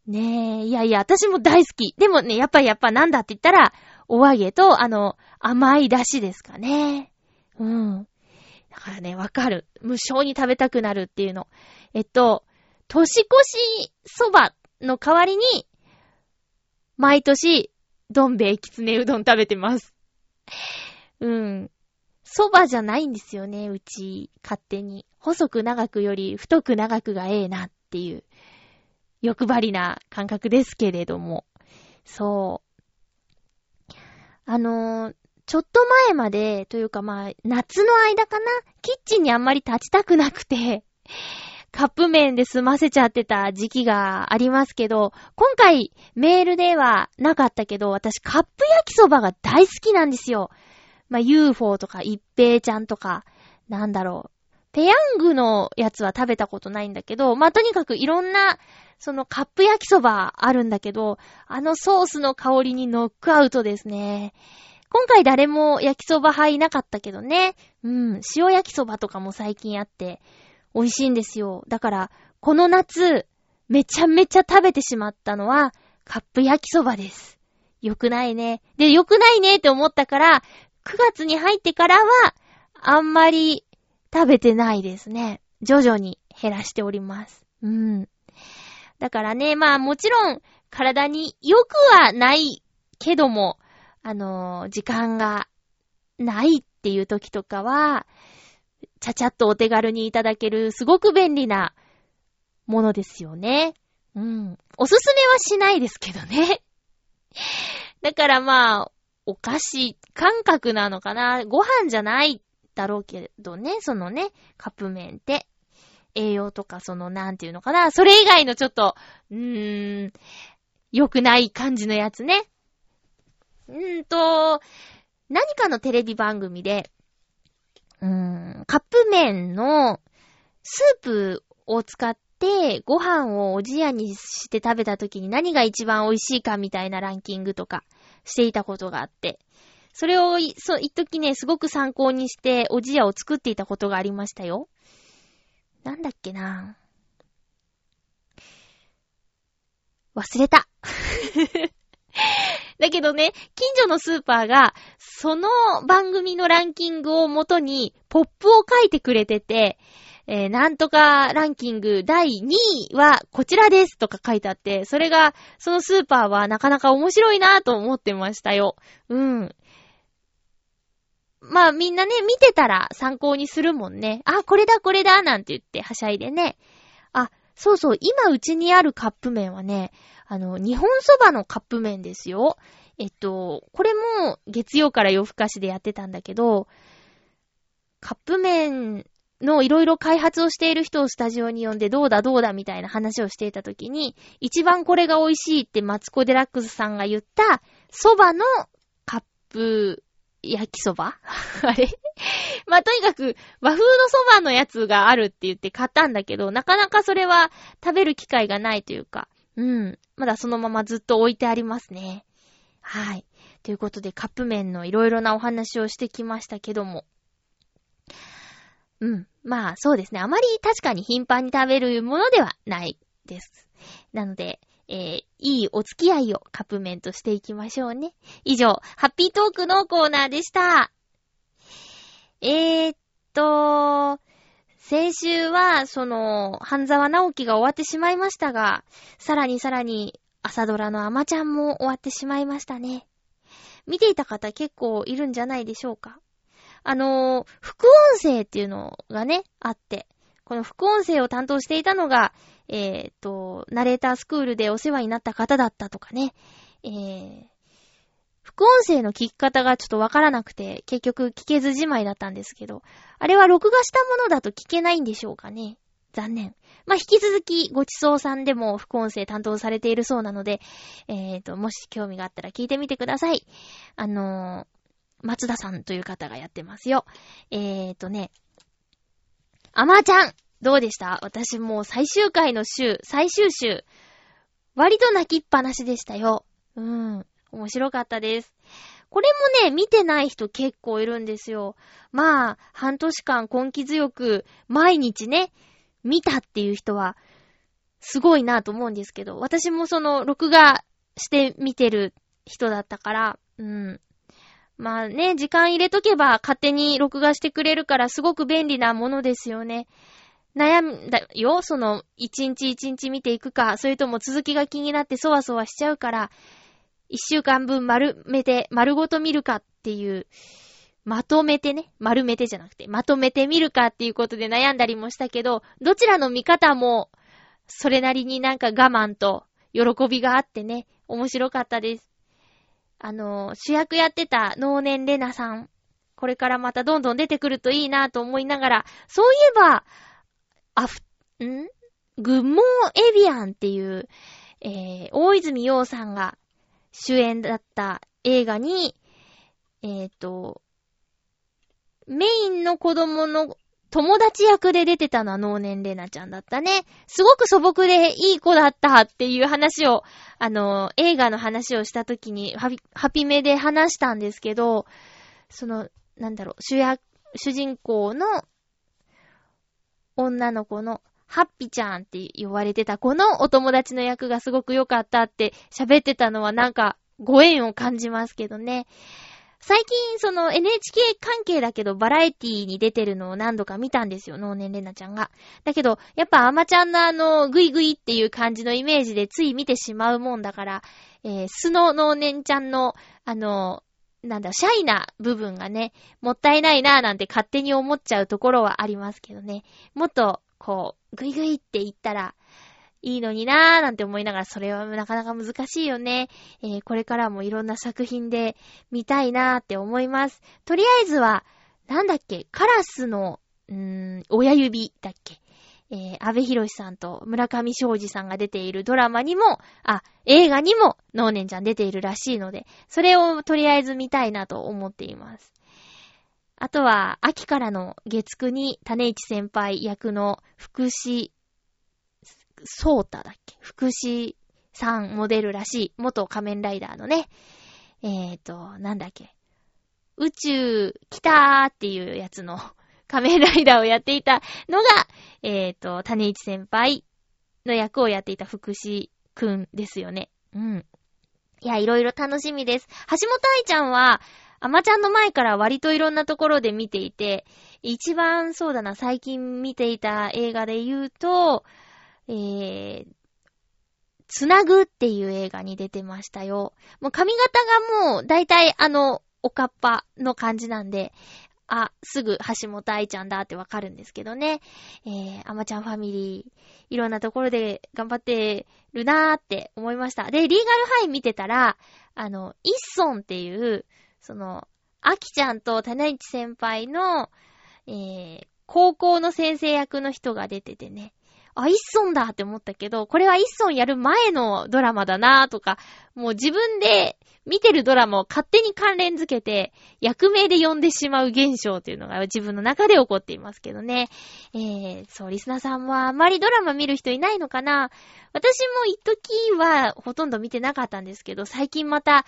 ねえ、いやいや、私も大好き。でもね、やっぱやっぱなんだって言ったら、お揚げと、あの、甘い出汁ですかね。うん。だからね、わかる。無償に食べたくなるっていうの。えっと、年越しそばの代わりに、毎年、どん兵衛きつねうどん食べてます。うん。そばじゃないんですよね、うち、勝手に。細く長くより太く長くがええなっていう、欲張りな感覚ですけれども。そう。あのー、ちょっと前まで、というかまあ、夏の間かなキッチンにあんまり立ちたくなくて、カップ麺で済ませちゃってた時期がありますけど、今回メールではなかったけど、私カップ焼きそばが大好きなんですよ。まあ、UFO とか一平ちゃんとか、なんだろう。ペヤングのやつは食べたことないんだけど、まあ、とにかくいろんな、そのカップ焼きそばあるんだけど、あのソースの香りにノックアウトですね。今回誰も焼きそば派いなかったけどね。うん、塩焼きそばとかも最近あって、美味しいんですよ。だから、この夏、めちゃめちゃ食べてしまったのは、カップ焼きそばです。よくないね。で、よくないねって思ったから、9月に入ってからは、あんまり食べてないですね。徐々に減らしております。うん。だからね、まあもちろん体に良くはないけども、あの、時間がないっていう時とかは、ちゃちゃっとお手軽にいただけるすごく便利なものですよね。うん。おすすめはしないですけどね。だからまあ、お菓子感覚なのかな。ご飯じゃないだろうけどね、そのね、カップ麺って。栄養とかその、なんていうのかな。それ以外のちょっと、うーん、良くない感じのやつね。うんと、何かのテレビ番組で、うーん、カップ麺のスープを使ってご飯をおじやにして食べた時に何が一番美味しいかみたいなランキングとかしていたことがあって、それを、そう、一時ね、すごく参考にしておじやを作っていたことがありましたよ。なんだっけな忘れた。だけどね、近所のスーパーが、その番組のランキングをもとに、ポップを書いてくれてて、えー、なんとかランキング第2位はこちらですとか書いてあって、それが、そのスーパーはなかなか面白いなぁと思ってましたよ。うん。まあみんなね、見てたら参考にするもんね。あ、これだこれだなんて言ってはしゃいでね。そうそう、今うちにあるカップ麺はね、あの、日本そばのカップ麺ですよ。えっと、これも月曜から夜更かしでやってたんだけど、カップ麺のいろいろ開発をしている人をスタジオに呼んでどうだどうだみたいな話をしていたときに、一番これが美味しいってマツコデラックスさんが言った蕎麦のカップ焼きそば？あれ？まあ、とにかく和風の蕎麦のやつがあるって言って買ったんだけど、なかなかそれは食べる機会がないというか、うん。まだそのままずっと置いてありますね。はい。ということでカップ麺のいろいろなお話をしてきましたけども。うん。まあ、そうですね。あまり確かに頻繁に食べるものではないです。なので、えー、いいお付き合いをカップ麺としていきましょうね。以上、ハッピートークのコーナーでした。えー、っと、先週は、その、半沢直樹が終わってしまいましたが、さらにさらに、朝ドラのアマちゃんも終わってしまいましたね。見ていた方結構いるんじゃないでしょうか。あのー、副音声っていうのがね、あって、この副音声を担当していたのが、えっ、と、ナレータースクールでお世話になった方だったとかね、えー、副音声の聞き方がちょっとわからなくて、結局聞けずじまいだったんですけど、あれは録画したものだと聞けないんでしょうかね。残念。まあ、引き続き、ごちそうさんでも副音声担当されているそうなので、えっ、ー、と、もし興味があったら聞いてみてください。あのー、松田さんという方がやってますよ。えっ、ー、とね、あまちゃんどうでした？私もう最終回の週、最終週、割と泣きっぱなしでしたよ。うん。面白かったです。これもね、見てない人結構いるんですよ。まあ、半年間根気強く、毎日ね、見たっていう人は、すごいなと思うんですけど、私もその、録画して見てる人だったから、うん。まあね、時間入れとけば勝手に録画してくれるからすごく便利なものですよね。悩んだよその、一日一日見ていくか、それとも続きが気になってそわそわしちゃうから、一週間分丸めて、丸ごと見るかっていう、まとめてね、丸めてじゃなくて、まとめて見るかっていうことで悩んだりもしたけど、どちらの見方も、それなりになんか我慢と喜びがあってね、面白かったです。あの、主役やってた能年レナさん。これからまたどんどん出てくるといいなと思いながら、そういえば、アフ、ん？グモーエビアンっていう、えー、大泉洋さんが主演だった映画に、えっ、ー、と、メインの子供の友達役で出てたのは能年玲奈ちゃんだったね。すごく素朴でいい子だったっていう話を、あの、映画の話をした時にハピ、ハピメで話したんですけど、その、なんだろう、主役、主人公の女の子のハッピちゃんって呼ばれてた子のお友達の役がすごく良かったって喋ってたのはなんかご縁を感じますけどね。最近、その NHK 関係だけどバラエティに出てるのを何度か見たんですよ、能年玲奈ちゃんが。だけど、やっぱアマちゃんのあの、グイグイっていう感じのイメージでつい見てしまうもんだから、えー、素の能年ちゃんの、あの、なんだ、シャイな部分がね、もったいないなぁなんて勝手に思っちゃうところはありますけどね。もっと、こう、グイグイって言ったら、いいのになーなんて思いながら、それはなかなか難しいよね。えー、これからもいろんな作品で見たいなーって思います。とりあえずは、なんだっけ、カラスの、うーん、親指だっけ？えー、安部博さんと村上昌司さんが出ているドラマにも、あ、映画にも、ノーネンちゃん出ているらしいので、それをとりあえず見たいなと思っています。あとは、秋からの月9に、種市先輩役の福士ソータだっけ？福士さんモデルらしい、元仮面ライダーのね、えーと、なんだっけ、宇宙来たーっていうやつの 仮面ライダーをやっていたのが、えーと、種市先輩の役をやっていた福士くんですよね。うん。いや、いろいろ楽しみです。橋本愛ちゃんは、アマちゃんの前から割といろんなところで見ていて、一番そうだな、最近見ていた映画で言うと、えー、つなぐっていう映画に出てましたよ。もう髪型がもう、だいたいあの、おかっぱの感じなんで、あ、すぐ橋本愛ちゃんだってわかるんですけどね。えー、アマちゃんファミリー、いろんなところで頑張ってるなーって思いました。で、リーガルハイ見てたら、あの、イッソンっていう、その、アキちゃんと種市先輩の、えー、高校の先生役の人が出ててね。あ、イッソンだって思ったけど、これはイッソンやる前のドラマだなぁとか、もう自分で見てるドラマを勝手に関連づけて、役名で呼んでしまう現象っていうのが自分の中で起こっていますけどね。えー、そう、リスナーさんはあまりドラマ見る人いないのかな私も一時はほとんど見てなかったんですけど、最近また、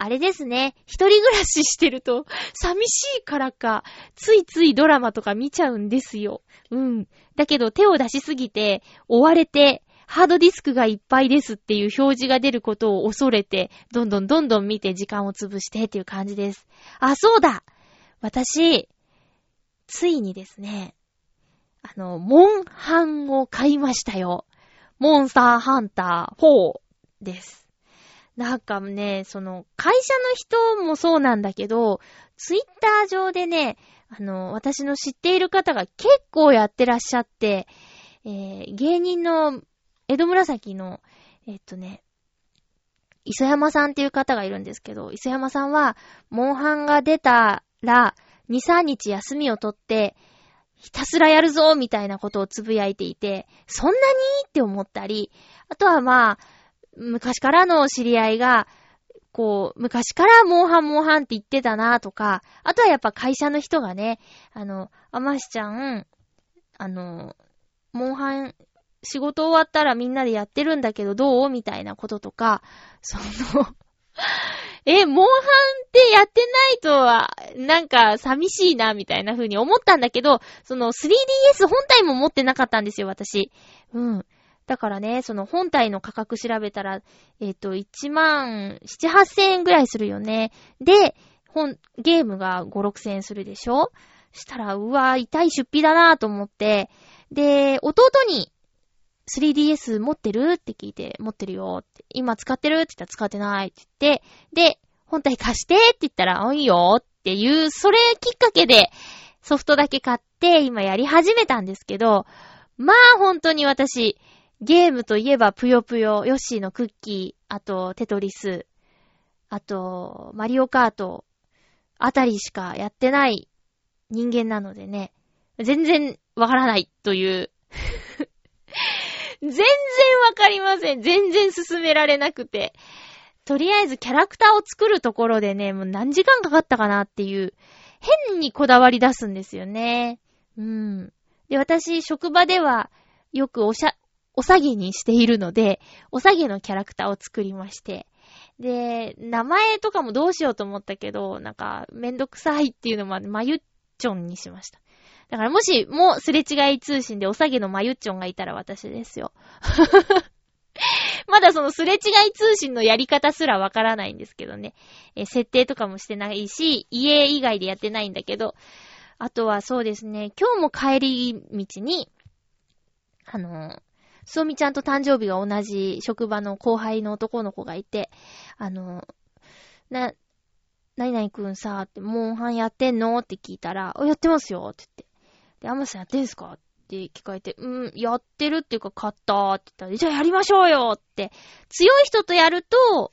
あれですね、一人暮らししてると、寂しいからか、ついついドラマとか見ちゃうんですよ。うん。だけど手を出しすぎて、追われて、ハードディスクがいっぱいですっていう表示が出ることを恐れて、どんどんどんどん見て時間を潰してっていう感じです。あ、そうだ私、ついにですね、あの、モンハンを買いましたよ。モンスターハンター4です。なんかね、その、会社の人もそうなんだけど、ツイッター上でね、あの、私の知っている方が結構やってらっしゃって、えー、芸人の、江戸紫の、えっとね、磯山さんっていう方がいるんですけど、磯山さんは、モンハンが出たら、2、3日休みを取って、ひたすらやるぞみたいなことをつぶやいていて、そんなに？って思ったり、あとはまあ、昔からの知り合いが、こう、昔からモンハンモンハンって言ってたなとか、あとはやっぱ会社の人がね、あの、あましちゃん、あの、モンハン、仕事終わったらみんなでやってるんだけどどうみたいなこととか、その え、モンハンってやってないとは、なんか寂しいな、みたいな風に思ったんだけど、その 3DS 本体も持ってなかったんですよ、私。うん。だからね、その本体の価格調べたら、えっ、ー、と、1万7、8千円ぐらいするよね。で、本、ゲームが5、6千円するでしょ？したら、うわ、痛い出費だなぁと思って、で、弟に 3DS 持ってる？って聞いて、持ってるよって。今使ってる？って言ったら使ってないって言って、で、本体貸して？って言ったら、あ、いいよっていう、それきっかけでソフトだけ買って今やり始めたんですけど、まあ本当に私、ゲームといえばぷよぷよ、ヨッシーのクッキー、あとテトリス、あとマリオカート、あたりしかやってない人間なのでね、全然わからないという 全然わかりません。全然進められなくて。とりあえずキャラクターを作るところでね、もう何時間かかったかなっていう、変にこだわり出すんですよね。うん。で、私、職場では、よくおしゃ、お下げにしているので、お下げのキャラクターを作りまして。で、名前とかもどうしようと思ったけど、なんか、めんどくさいっていうのもあって、まゆっちょんにしました。だからもし、もうすれ違い通信でお下げのまゆっちょんがいたら私ですよ。まだそのすれ違い通信のやり方すらわからないんですけどね。え設定とかもしてないし、家以外でやってないんだけど、あとはそうですね、今日も帰り道に、あの、そうみちゃんと誕生日が同じ職場の後輩の男の子がいて、あの、な、何々くんさ、って、モンハンやってんの？って聞いたら、やってますよって言って。で、アマさんやってんすか？って聞かれて、うん、やってるっていうか買ったって言ったら、じゃあやりましょうよって。強い人とやると、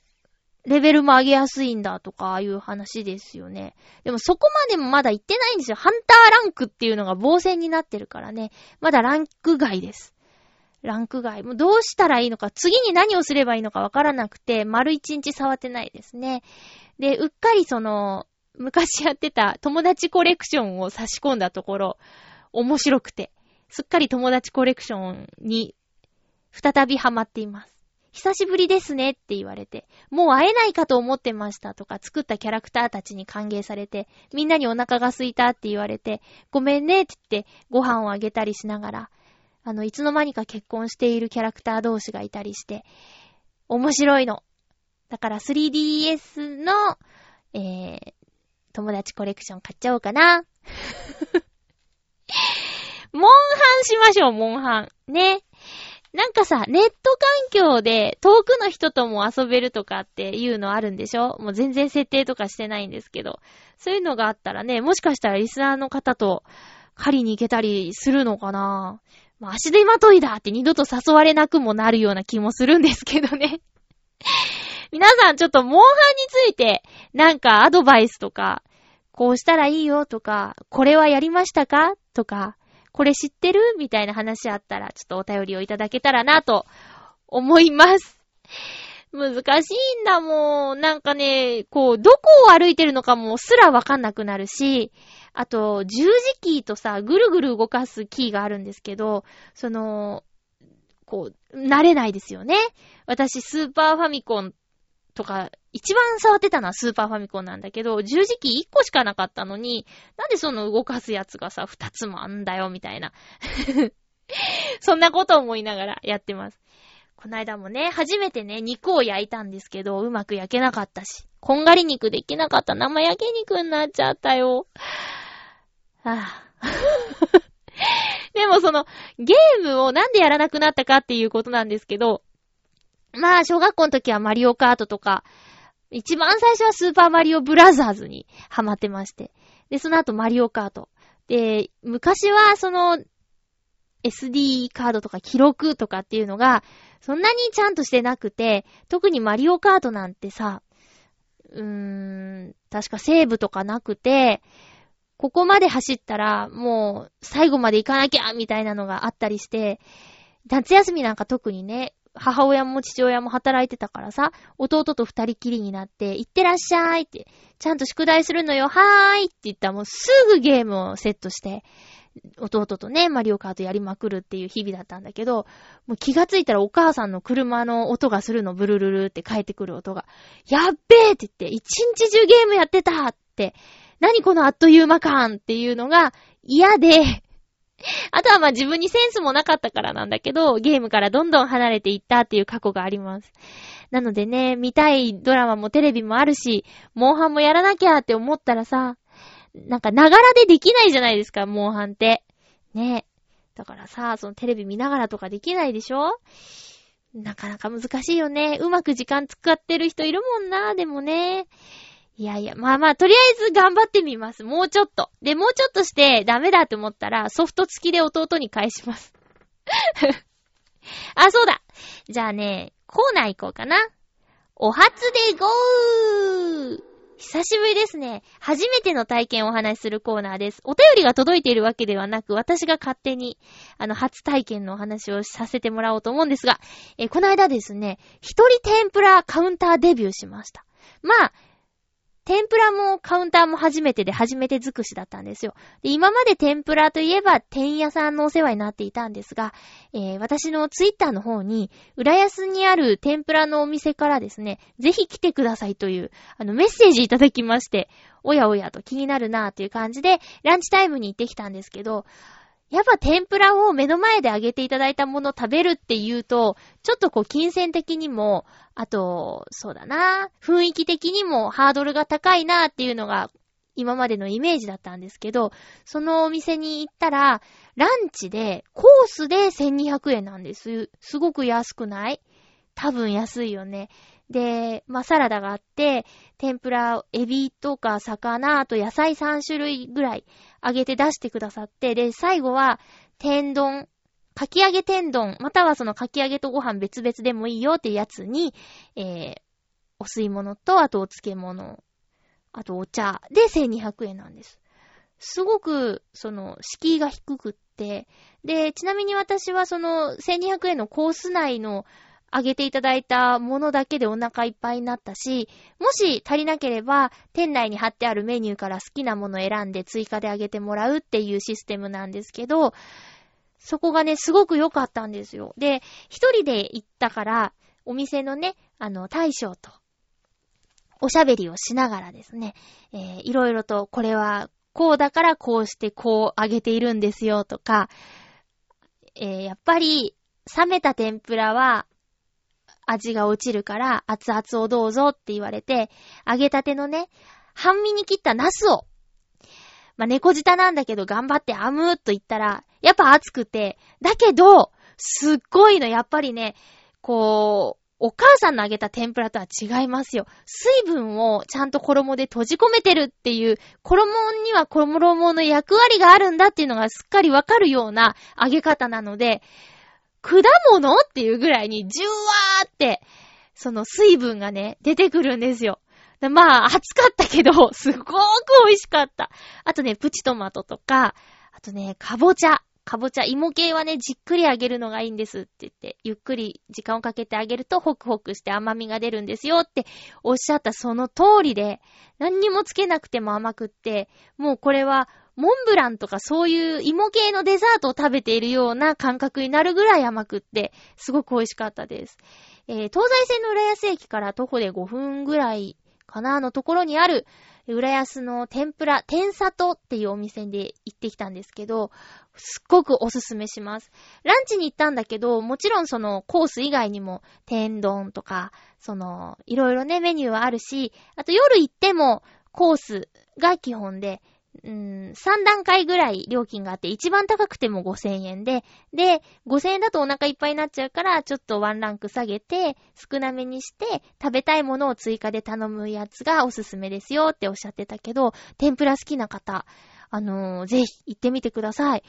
レベルも上げやすいんだとかいう話ですよね。でもそこまでもまだ行ってないんですよ。ハンターランクっていうのが防戦になってるからね。まだランク外です。ランク外。もうどうしたらいいのか、次に何をすればいいのかわからなくて、丸一日触ってないですね。で、うっかりその、昔やってた友達コレクションを差し込んだところ、面白くて、すっかり友達コレクションに再びハマっています。久しぶりですねって言われて、もう会えないかと思ってましたとか、作ったキャラクターたちに歓迎されて、みんなにお腹が空いたって言われて、ごめんねって言ってご飯をあげたりしながら、あの、いつの間にか結婚しているキャラクター同士がいたりして、面白いの。だから 3DS の、えー、友達コレクション買っちゃおうかな。モンハンしましょう、モンハン。ね。なんかさ、ネット環境で遠くの人とも遊べるとかっていうのあるんでしょ？もう全然設定とかしてないんですけど。そういうのがあったらね、もしかしたらリスナーの方と狩りに行けたりするのかな？まあ、足手まといだって二度と誘われなくもなるような気もするんですけどね。皆さんちょっとモンハンについてなんかアドバイスとか、こうしたらいいよとか、これはやりましたかとか、これ知ってる？みたいな話あったら、ちょっとお便りをいただけたらなと思います。難しいんだもん。なんかね、こう、どこを歩いてるのかもすらわかんなくなるし、あと、十字キーとさ、ぐるぐる動かすキーがあるんですけど、その、こう、慣れないですよね。私、スーパーファミコンとか、一番触ってたのはスーパーファミコンなんだけど、十字キー一個しかなかったのに、なんでその動かすやつがさ、二つもあんだよ、みたいな。そんなこと思いながらやってます。この間もね、初めてね、肉を焼いたんですけど、うまく焼けなかったし、こんがり肉できなかった生焼け肉になっちゃったよ。はぁ。でもその、ゲームをなんでやらなくなったかっていうことなんですけど、まあ、小学校の時はマリオカートとか、一番最初はスーパーマリオブラザーズにハマってまして。で、その後マリオカート。で、昔はその、SD カードとか記録とかっていうのが、そんなにちゃんとしてなくて、特にマリオカートなんてさ、うーん、確かセーブとかなくて、ここまで走ったら、もう、最後まで行かなきゃみたいなのがあったりして、夏休みなんか特にね、母親も父親も働いてたからさ、弟と二人きりになって、行ってらっしゃいって、ちゃんと宿題するのよ、はーいって言ったらもうすぐゲームをセットして、弟とね、マリオカートやりまくるっていう日々だったんだけど、もう気がついたらお母さんの車の音がするの、ブルルルって帰ってくる音が、やっべーって言って、一日中ゲームやってたって、何このあっという間感っていうのが嫌で、あとはまあ自分にセンスもなかったからなんだけど、ゲームからどんどん離れていったっていう過去があります。なのでね、見たいドラマもテレビもあるし、モンハンもやらなきゃって思ったらさ、なんか、ながらでできないじゃないですか、モンハンって。ね。だからさ、そのテレビ見ながらとかできないでしょ？なかなか難しいよね。うまく時間使ってる人いるもんな、でもね。いやいや、まあまあ、とりあえず頑張ってみます。もうちょっと。で、もうちょっとしてダメだって思ったら、ソフト付きで弟に返します。あ、そうだ。じゃあね、コーナー行こうかな。お初でゴー久しぶりですね。初めての体験をお話しするコーナーです。お便りが届いているわけではなく、私が勝手に、あの、初体験のお話をさせてもらおうと思うんですが、え、この間ですね、一人天ぷらカウンターデビューしました。まあ、天ぷらもカウンターも初めてで初めて尽くしだったんですよ。で、今まで天ぷらといえば天屋さんのお世話になっていたんですが、えー、私のツイッターの方に、浦安にある天ぷらのお店からですね、ぜひ来てくださいという、あの、メッセージいただきまして、おやおやと気になるなという感じで、ランチタイムに行ってきたんですけど、やっぱ天ぷらを目の前で揚げていただいたもの食べるっていうと、ちょっとこう金銭的にも、あと、そうだな、雰囲気的にもハードルが高いなっていうのが今までのイメージだったんですけど、そのお店に行ったら、ランチで、コースで1200円なんです。すごく安くない？多分安いよね。で、まあ、サラダがあって、天ぷら、エビとか魚、あと野菜3種類ぐらい揚げて出してくださって、で、最後は、天丼、かき揚げ天丼、またはそのかき揚げとご飯別々でもいいよっていうやつに、えー、お吸い物と、あとお漬物、あとお茶。で1200円なんです。すごく、その、敷居が低くって、で、ちなみに私はその、1200円のコース内のあげていただいたものだけでお腹いっぱいになったし、もし足りなければ、店内に貼ってあるメニューから好きなものを選んで追加であげてもらうっていうシステムなんですけど、そこがね、すごく良かったんですよ。で、一人で行ったから、お店のね、あの、大将と、おしゃべりをしながらですね、えー、いろいろと、これは、こうだからこうしてこうあげているんですよとか、えー、やっぱり、冷めた天ぷらは、味が落ちるから熱々をどうぞって言われて、揚げたてのね、半身に切ったナスを、まあ、猫舌なんだけど頑張ってあむーっと言ったら、やっぱ熱くて、だけど、すっごいの、やっぱりね、こう、お母さんの揚げた天ぷらとは違いますよ。水分をちゃんと衣で閉じ込めてるっていう、衣には衣の役割があるんだっていうのがすっかりわかるような揚げ方なので、果物っていうぐらいに、じゅわーって、その水分がね、出てくるんですよ。まあ、暑かったけど、すごーく美味しかった。あとね、プチトマトとか、あとね、かぼちゃ。かぼちゃ、芋系はね、じっくり揚げるのがいいんですって言って、ゆっくり時間をかけて揚げるとホクホクして甘みが出るんですよっておっしゃったその通りで、何にもつけなくても甘くって、もうこれはモンブランとかそういう芋系のデザートを食べているような感覚になるぐらい甘くって、すごく美味しかったです。えー、東西線の浦安駅から徒歩で5分ぐらいかなのところにある、浦安の天ぷら、天里っていうお店で行ってきたんですけど、すっごくおすすめします。ランチに行ったんだけど、もちろんそのコース以外にも天丼とか、その、いろいろね、メニューはあるし、あと夜行ってもコースが基本で、うん、3段階ぐらい料金があって、一番高くても5000円で、で、5000円だとお腹いっぱいになっちゃうから、ちょっとワンランク下げて、少なめにして、食べたいものを追加で頼むやつがおすすめですよっておっしゃってたけど、天ぷら好きな方、あのー、ぜひ行ってみてください。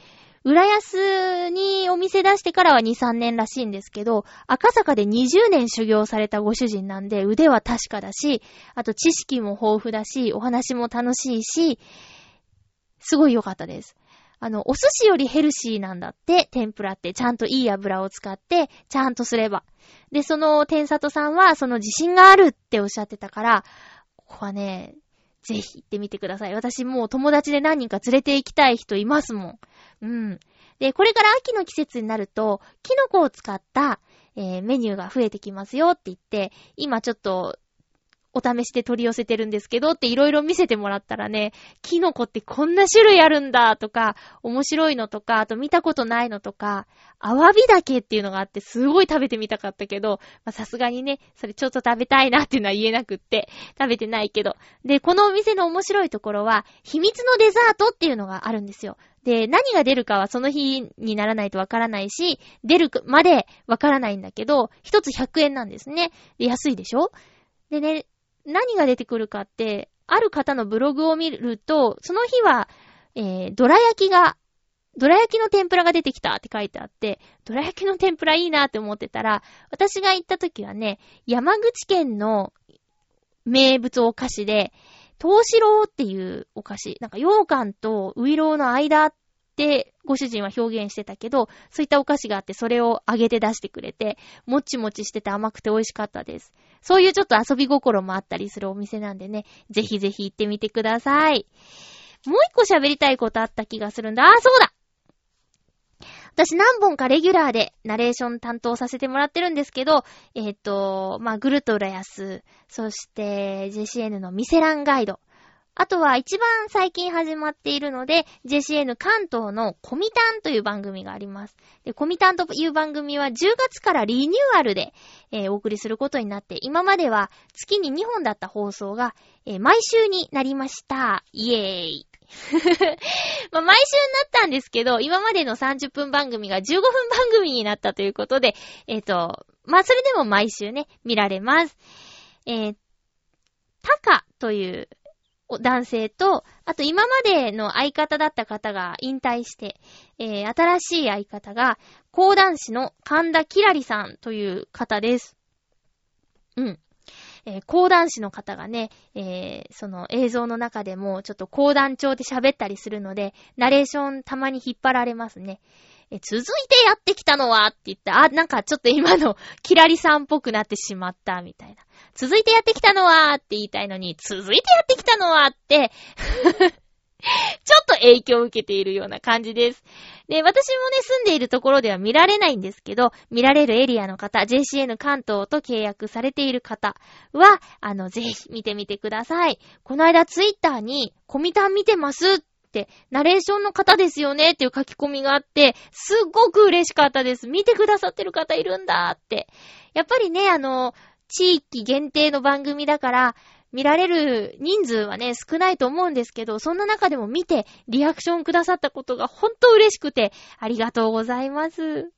浦安にお店出してからは2、3年らしいんですけど、赤坂で20年修行されたご主人なんで腕は確かだし、あと知識も豊富だし、お話も楽しいし、すごい良かったです。あの、お寿司よりヘルシーなんだって、天ぷらって。ちゃんといい油を使って、ちゃんとすれば。で、その天里さんは、その自信があるっておっしゃってたから、ここはね、ぜひ行ってみてください。私もう友達で何人か連れて行きたい人いますもん。うん。で、これから秋の季節になると、キノコを使った、えー、メニューが増えてきますよって言って、今ちょっとお試しで取り寄せてるんですけどっていろいろ見せてもらったらね、キノコってこんな種類あるんだとか、面白いのとか、あと見たことないのとか、アワビだけっていうのがあってすごい食べてみたかったけど、さすがにね、それちょっと食べたいなっていうのは言えなくって、食べてないけど。で、このお店の面白いところは、秘密のデザートっていうのがあるんですよ。で、何が出るかはその日にならないとわからないし、出るまでわからないんだけど、一つ100円なんですね。で、安いでしょ？でね、何が出てくるかって、ある方のブログを見ると、その日は、えー、ドラ焼きが、ドラ焼きの天ぷらが出てきたって書いてあって、ドラ焼きの天ぷらいいなって思ってたら、私が行った時はね、山口県の名物お菓子で、東四郎っていうお菓子、なんか羊羹とウイローの間ってご主人は表現してたけど、そういったお菓子があってそれを揚げて出してくれて、もちもちしてて甘くて美味しかったです。そういうちょっと遊び心もあったりするお店なんでね、ぜひぜひ行ってみてください。もう一個喋りたいことあった気がするんだ。あ、そうだ私何本かレギュラーでナレーション担当させてもらってるんですけど、えっ、ー、と、まあ、グルトラヤス、そして JCN のミセランガイド、あとは一番最近始まっているので、JCN 関東のコミタンという番組があります。で、コミタンという番組は10月からリニューアルで、えー、お送りすることになって、今までは月に2本だった放送が、えー、毎週になりました。イエーイ。まあ、毎週になったんですけど、今までの30分番組が15分番組になったということで、えっ、ー、と、まあ、それでも毎週ね、見られます。えー、タカという男性と、あと今までの相方だった方が引退して、えー、新しい相方が、講談師の神田きらりさんという方です。うん。えー、講談師の方がね、えー、その映像の中でもちょっと講談調で喋ったりするので、ナレーションたまに引っ張られますね。え、続いてやってきたのはって言って、あ、なんかちょっと今のキラリさんっぽくなってしまった、みたいな。続いてやってきたのはって言いたいのに、続いてやってきたのはって ちょっと影響を受けているような感じです。で、私もね、住んでいるところでは見られないんですけど、見られるエリアの方、JCN 関東と契約されている方は、あの、ぜひ見てみてください。この間ツイッターに、コミタン見てますっ、ナレーションの方ですよねっていう書き込みがあって、すっごく嬉しかったです。見てくださってる方いるんだって。やっぱりね、あの、地域限定の番組だから、見られる人数はね、少ないと思うんですけど、そんな中でも見てリアクションくださったことが本当嬉しくて、ありがとうございます。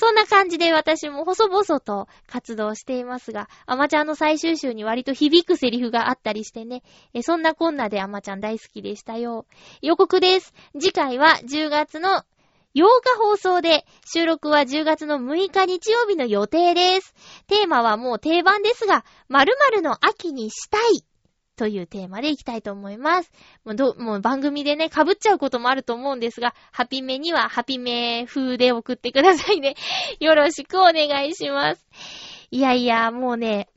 そんな感じで私も細々と活動していますが、アマちゃんの最終週に割と響くセリフがあったりしてね、えそんなこんなでアマちゃん大好きでしたよ。予告です。次回は10月の8日放送で、収録は10月の6日日曜日の予定です。テーマはもう定番ですが、〇〇の秋にしたいというテーマでいきたいと思います。もうど、もう番組でね、被っちゃうこともあると思うんですが、ハピメにはハピメ風で送ってくださいね。よろしくお願いします。いやいや、もうね、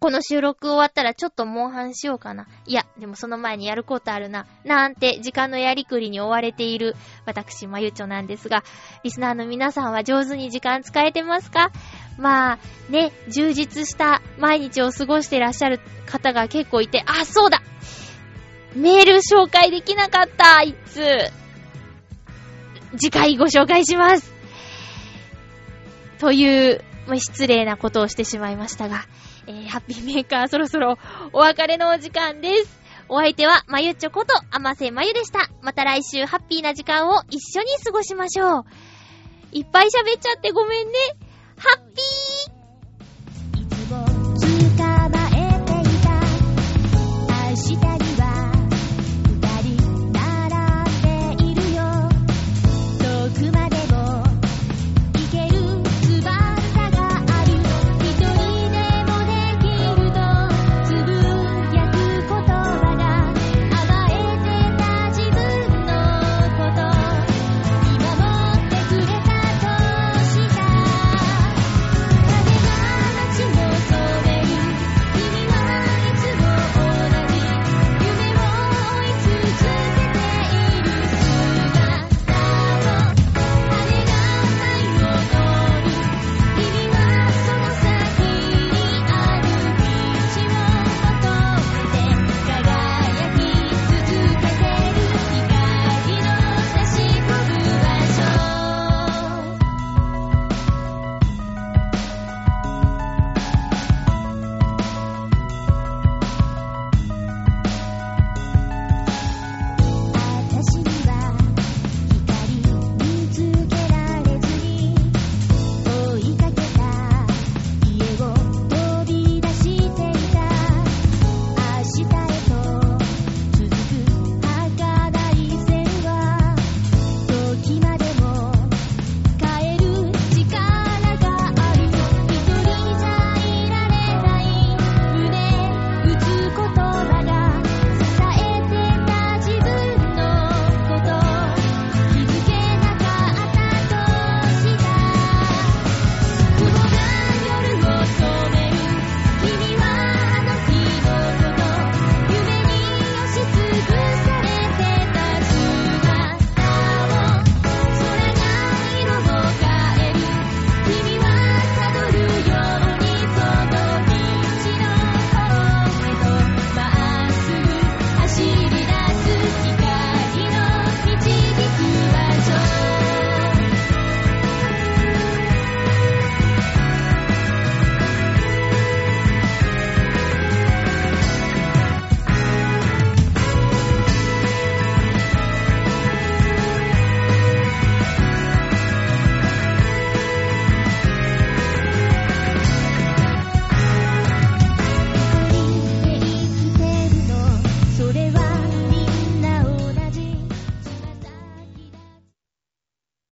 この収録終わったらちょっとモンハンしようかな。いや、でもその前にやることあるな。なんて、時間のやりくりに追われている、私、まゆちょなんですが、リスナーの皆さんは上手に時間使えてますか？まあ、ね、充実した毎日を過ごしてらっしゃる方が結構いて、あ、そうだメール紹介できなかったいつ。次回ご紹介します。という、失礼なことをしてしまいましたが、えー、ハッピーメーカーそろそろお別れのお時間です。お相手は、まゆちょこと、あませまゆでした。また来週、ハッピーな時間を一緒に過ごしましょう。いっぱい喋っちゃってごめんね。ハッピー